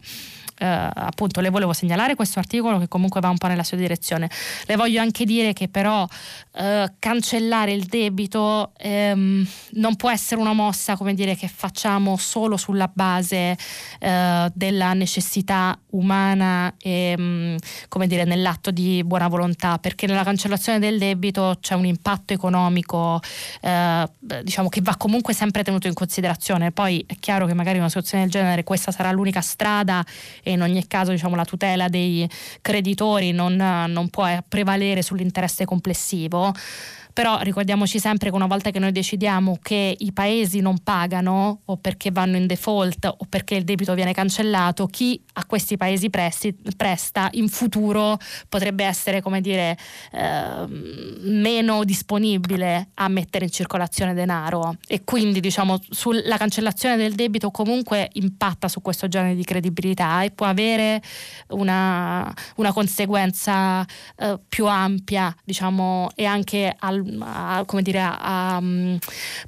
eh, appunto le volevo segnalare questo articolo che comunque va un po' nella sua direzione. Le voglio anche dire che però eh, cancellare il debito ehm, non può essere una mossa come dire, che facciamo solo sulla base eh, della necessità umana e mh, come dire, nell'atto di buona volontà, perché nella cancellazione del debito c'è un impatto economico eh, diciamo che va comunque sempre tenuto in considerazione. Poi è chiaro che magari in una situazione del genere questa sarà l'unica strada e in ogni caso diciamo, la tutela dei creditori non, non può prevalere sull'interesse complessivo però ricordiamoci sempre che una volta che noi decidiamo che i paesi non pagano o perché vanno in default o perché il debito viene cancellato, chi a questi paesi presti, presta in futuro potrebbe essere come dire eh, meno disponibile a mettere in circolazione denaro. E quindi diciamo sulla cancellazione del debito comunque impatta su questo genere di credibilità e può avere una, una conseguenza eh, più ampia diciamo e anche al a, come dire, a, um,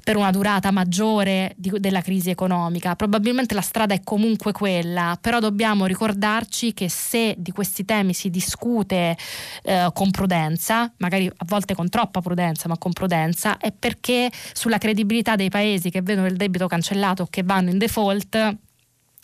per una durata maggiore di, della crisi economica. Probabilmente la strada è comunque quella, però dobbiamo ricordarci che se di questi temi si discute eh, con prudenza, magari a volte con troppa prudenza, ma con prudenza, è perché sulla credibilità dei paesi che vedono il debito cancellato o che vanno in default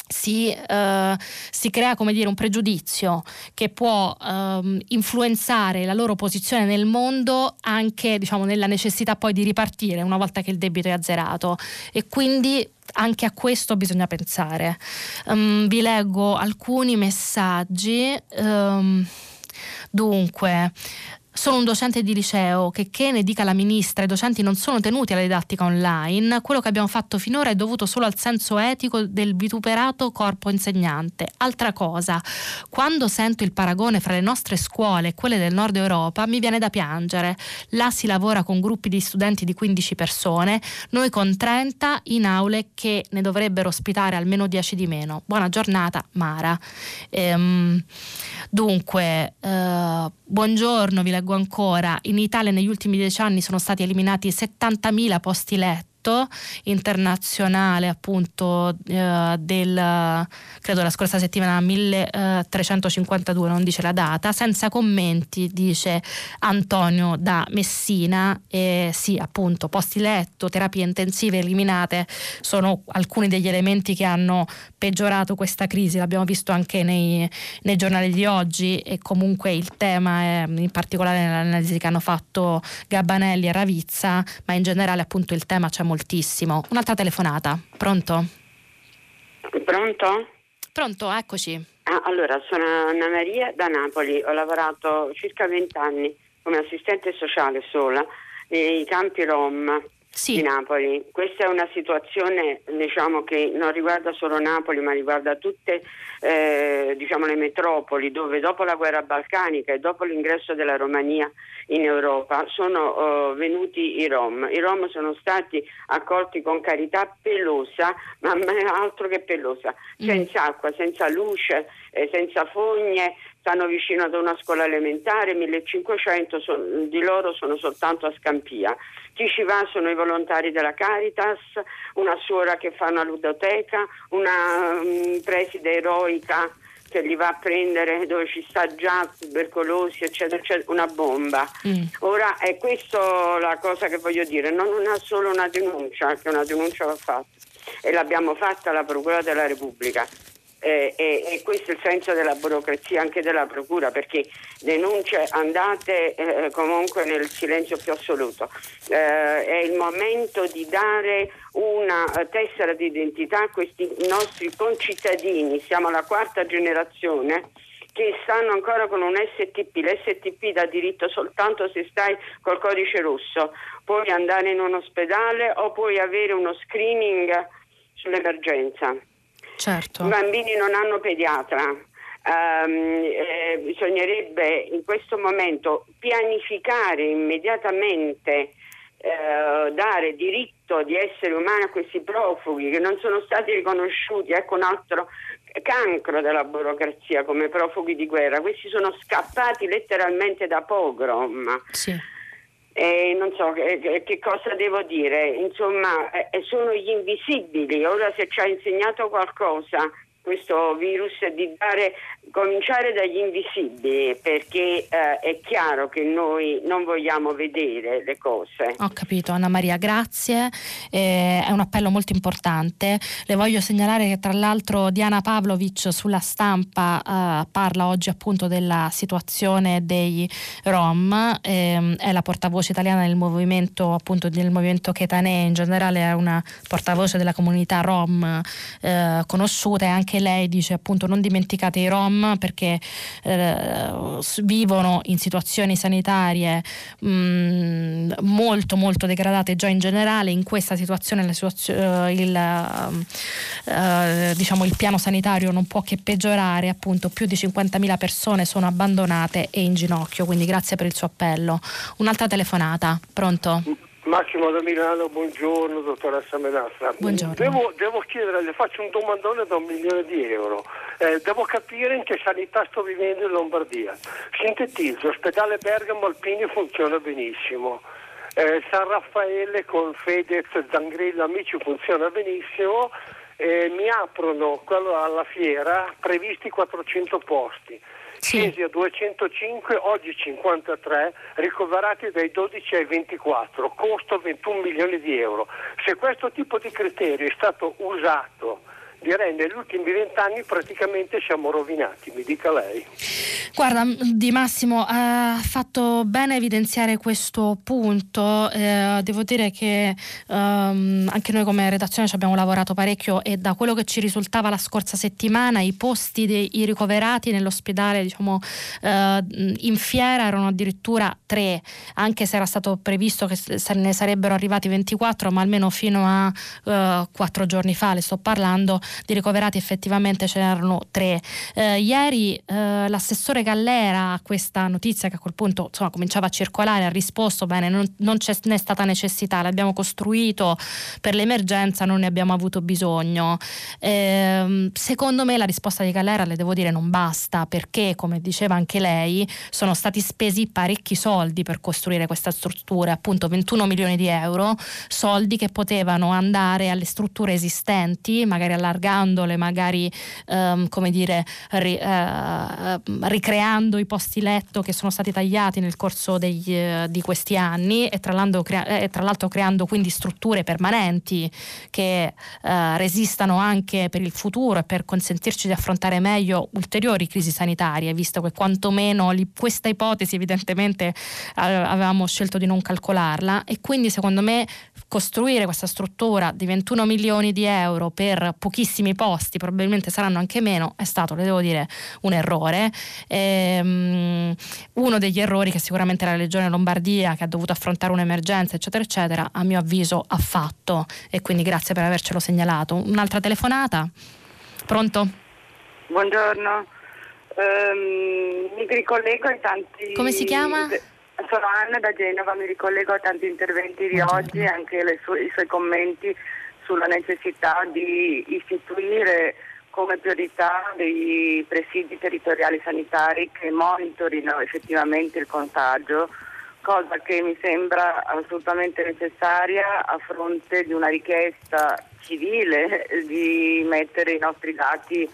si, eh, si, crea dire un pregiudizio che può eh, influenzare la loro posizione nel mondo anche diciamo, nella necessità poi di ripartire una volta che il debito è azzerato e quindi anche a questo bisogna pensare. Um, vi leggo alcuni messaggi. Um, dunque, sono un docente di liceo, che che ne dica la ministra, i docenti non sono tenuti alla didattica online, quello che abbiamo fatto finora è dovuto solo al senso etico del vituperato corpo insegnante. Altra cosa, quando sento il paragone fra le nostre scuole e quelle del nord Europa mi viene da piangere. Là si lavora con gruppi di studenti di 15 persone, noi con 30 in aule che ne dovrebbero ospitare almeno 10 di meno. Buona giornata, Mara. Ehm, dunque, eh, buongiorno, vi leggo leggo ancora, in Italia negli ultimi dieci anni sono stati eliminati 70.000 posti letto internazionale appunto eh, del credo la scorsa settimana 1352 non dice la data senza commenti dice Antonio da Messina. E sì appunto posti letto terapie intensive eliminate sono alcuni degli elementi che hanno peggiorato questa crisi. L'abbiamo visto anche nei, nei giornali di oggi e comunque il tema è in particolare nell'analisi che hanno fatto Gabbanelli e Ravizza ma in generale appunto il tema c'è molto moltissimo. Un'altra telefonata. Pronto? Pronto? Pronto, eccoci. Ah, allora, sono Anna Maria da Napoli, ho lavorato circa 20 anni come assistente sociale sola nei campi Rom sì. di Napoli. Questa è una situazione diciamo, che non riguarda solo Napoli ma riguarda tutte eh, diciamo, le metropoli dove dopo la guerra balcanica e dopo l'ingresso della Romania in Europa sono uh, venuti i Rom. I Rom sono stati accolti con carità pelosa, ma altro che pelosa, mm. senza acqua, senza luce, eh, senza fogne, stanno vicino ad una scuola elementare, 1500 son, di loro sono soltanto a Scampia. Chi ci va sono i volontari della Caritas, una suora che fa una ludoteca, una um, preside eroica che li va a prendere dove ci sta già tubercolosi, eccetera, eccetera, una bomba. Mm. Ora è questa la cosa che voglio dire, non è solo una denuncia, che una denuncia va fatta e l'abbiamo fatta alla Procura della Repubblica eh, e, e, questo è il senso della burocrazia anche della procura perché denunce andate eh, comunque nel silenzio più assoluto. Eh, è il momento di dare una tessera di identità a questi nostri concittadini, siamo la quarta generazione che stanno ancora con un STP, l'STP dà diritto soltanto se stai col codice rosso, puoi andare in un ospedale o puoi avere uno screening sull'emergenza. Certo. I bambini non hanno pediatra. Um, eh, bisognerebbe in questo momento pianificare immediatamente eh, dare diritto di essere umani a questi profughi che non sono stati riconosciuti, ecco un altro cancro della burocrazia come profughi di guerra, questi sono scappati letteralmente da pogrom. Sì. Eh, non so che, che, cosa devo dire, insomma eh, sono gli invisibili, ora se ci ha insegnato qualcosa questo virus di dare, cominciare dagli invisibili perché eh, è chiaro che noi non vogliamo vedere le cose. Ho capito Anna Maria, grazie, eh, è un appello molto importante. Le voglio segnalare che tra l'altro Diana Pavlovic sulla stampa eh, parla oggi appunto della situazione dei Rom, ehm, è la portavoce italiana del movimento appunto del movimento Chetanè, in generale è una portavoce della comunità Rom eh, conosciuta e anche anche lei dice appunto non dimenticate i Rom perché eh, vivono in situazioni sanitarie mh, mm, molto molto degradate già in generale, in questa situazione situazio- il, uh, diciamo, il piano sanitario non può che peggiorare, appunto più di 50.000 persone sono abbandonate e in ginocchio, quindi grazie per il suo appello. Un'altra telefonata, pronto? Massimo da Milano, buongiorno dottoressa Menassa. Buongiorno. Devo, devo chiedere, le faccio un domandone da un milione di euro. Eh, devo capire in che sanità sto vivendo in Lombardia. Sintetizzo, ospedale Bergamo Alpini funziona benissimo. Eh, San Raffaele con Fedez, Zangrillo, amici funziona benissimo. Eh, mi aprono alla fiera previsti 400 posti scesi a 205, oggi 53, ricoverati dai 12 ai 24, costo 21 milioni di euro. Se questo tipo di criterio è stato usato direi negli ultimi vent'anni praticamente siamo rovinati, mi dica lei. Guarda, Di Massimo ha fatto bene evidenziare questo punto. Eh, devo dire che ehm, anche noi come redazione ci abbiamo lavorato parecchio e da quello che ci risultava la scorsa settimana i posti dei ricoverati nell'ospedale diciamo, eh, in fiera erano addirittura tre, anche se era stato previsto che ne sarebbero arrivati 24, ma almeno fino a eh, quattro giorni fa, le sto parlando, di ricoverati effettivamente ce n'erano tre. Eh, ieri eh, l'assessore Gallera a questa notizia che a quel punto insomma, cominciava a circolare ha risposto bene, non, non ce n'è stata necessità, l'abbiamo costruito per l'emergenza, non ne abbiamo avuto bisogno. Eh, secondo me la risposta di Gallera, le devo dire, non basta perché, come diceva anche lei, sono stati spesi parecchi soldi per costruire questa struttura, appunto 21 milioni di euro, soldi che potevano andare alle strutture esistenti, magari allargandole, magari ehm, come dire, ri, eh, ricreando i posti letto che sono stati tagliati nel corso degli, eh, di questi anni e tra, crea- eh, tra, l'altro creando quindi strutture permanenti che eh, resistano anche per il futuro e per consentirci di affrontare meglio ulteriori crisi sanitarie, visto che quantomeno li, questa ipotesi evidentemente avevamo scelto di non calcolarla. E quindi secondo me costruire questa struttura di 21 milioni di euro per pochissimi posti, probabilmente saranno anche meno, è stato, le devo dire, un errore. Ehm, uno degli errori che sicuramente la Regione Lombardia, che ha dovuto affrontare un'emergenza, eccetera, eccetera, a mio avviso ha fatto e quindi grazie per avercelo segnalato. Un'altra telefonata? Pronto? Buongiorno. Um, mi ricollego ai tanti... Come si chiama? Sono Anna da Genova, mi ricollego a tanti interventi di Buongiorno. oggi anche su- i suoi commenti sulla necessità di istituire come priorità dei presidi territoriali sanitari che monitorino effettivamente il contagio, cosa che mi sembra assolutamente necessaria a fronte di una richiesta civile di mettere i nostri dati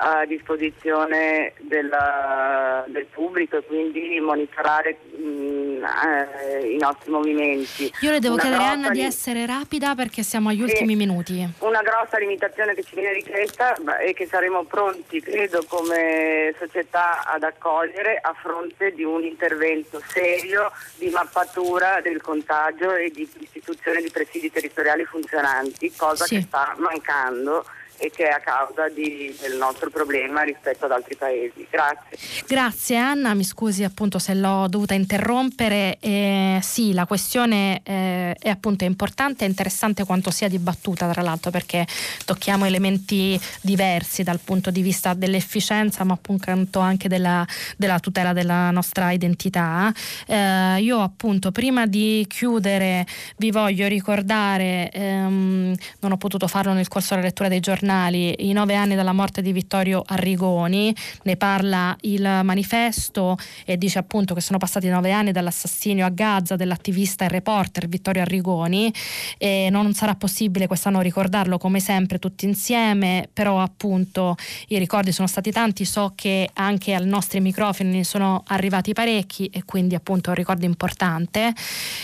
a disposizione della, del pubblico e quindi monitorare mh, eh, i nostri movimenti. Io le devo una chiedere Anna di essere rapida perché siamo agli ultimi minuti. Una grossa limitazione che ci viene richiesta e che saremo pronti, credo, come società ad accogliere a fronte di un intervento serio di mappatura del contagio e di istituzione di presidi territoriali funzionanti, cosa sì. che sta mancando e che è a causa di, del nostro problema rispetto ad altri paesi. Grazie. Grazie Anna, mi scusi appunto se l'ho dovuta interrompere. Eh, sì, la questione eh, è appunto importante e interessante quanto sia dibattuta tra l'altro perché tocchiamo elementi diversi dal punto di vista dell'efficienza ma appunto anche della, della tutela della nostra identità. Eh, io appunto prima di chiudere vi voglio ricordare, ehm, non ho potuto farlo nel corso della lettura dei giornali, giornali i nove anni dalla morte di Vittorio Arrigoni, ne parla il manifesto e dice appunto che sono passati nove anni dall'assassinio a Gaza dell'attivista e reporter Vittorio Arrigoni e non sarà possibile quest'anno ricordarlo come sempre tutti insieme, però appunto i ricordi sono stati tanti, so che anche ai nostri microfoni sono arrivati parecchi e quindi appunto un ricordo importante.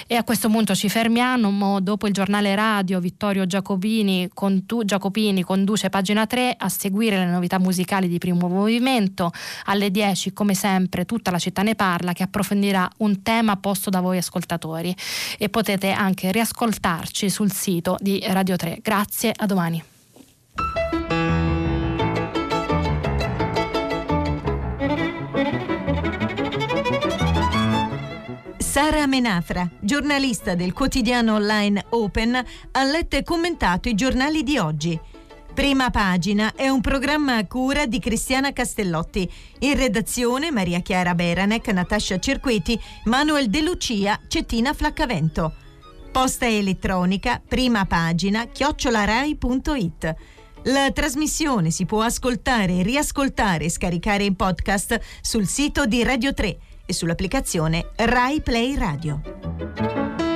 E a questo punto ci fermiamo dopo il giornale radio Vittorio Giacopini, condu- Giacopini conduce conduce pagina 3 a seguire le novità musicali di primo movimento. Alle 10, come sempre, tutta la città ne parla che approfondirà un tema posto da voi ascoltatori e potete anche riascoltarci sul sito di Radio 3. Grazie, a domani. Sara Menafra, giornalista del quotidiano online Open, ha letto e commentato i giornali di oggi. Prima pagina è un programma a cura di Cristiana Castellotti. In redazione Maria Chiara Beranec, Natascia Cerqueti, Manuel De Lucia, Cettina Flaccavento. Posta elettronica, prima pagina, chiocciolarai.it. La trasmissione si può ascoltare, riascoltare e scaricare in podcast sul sito di Radio 3 e sull'applicazione Rai Play Radio.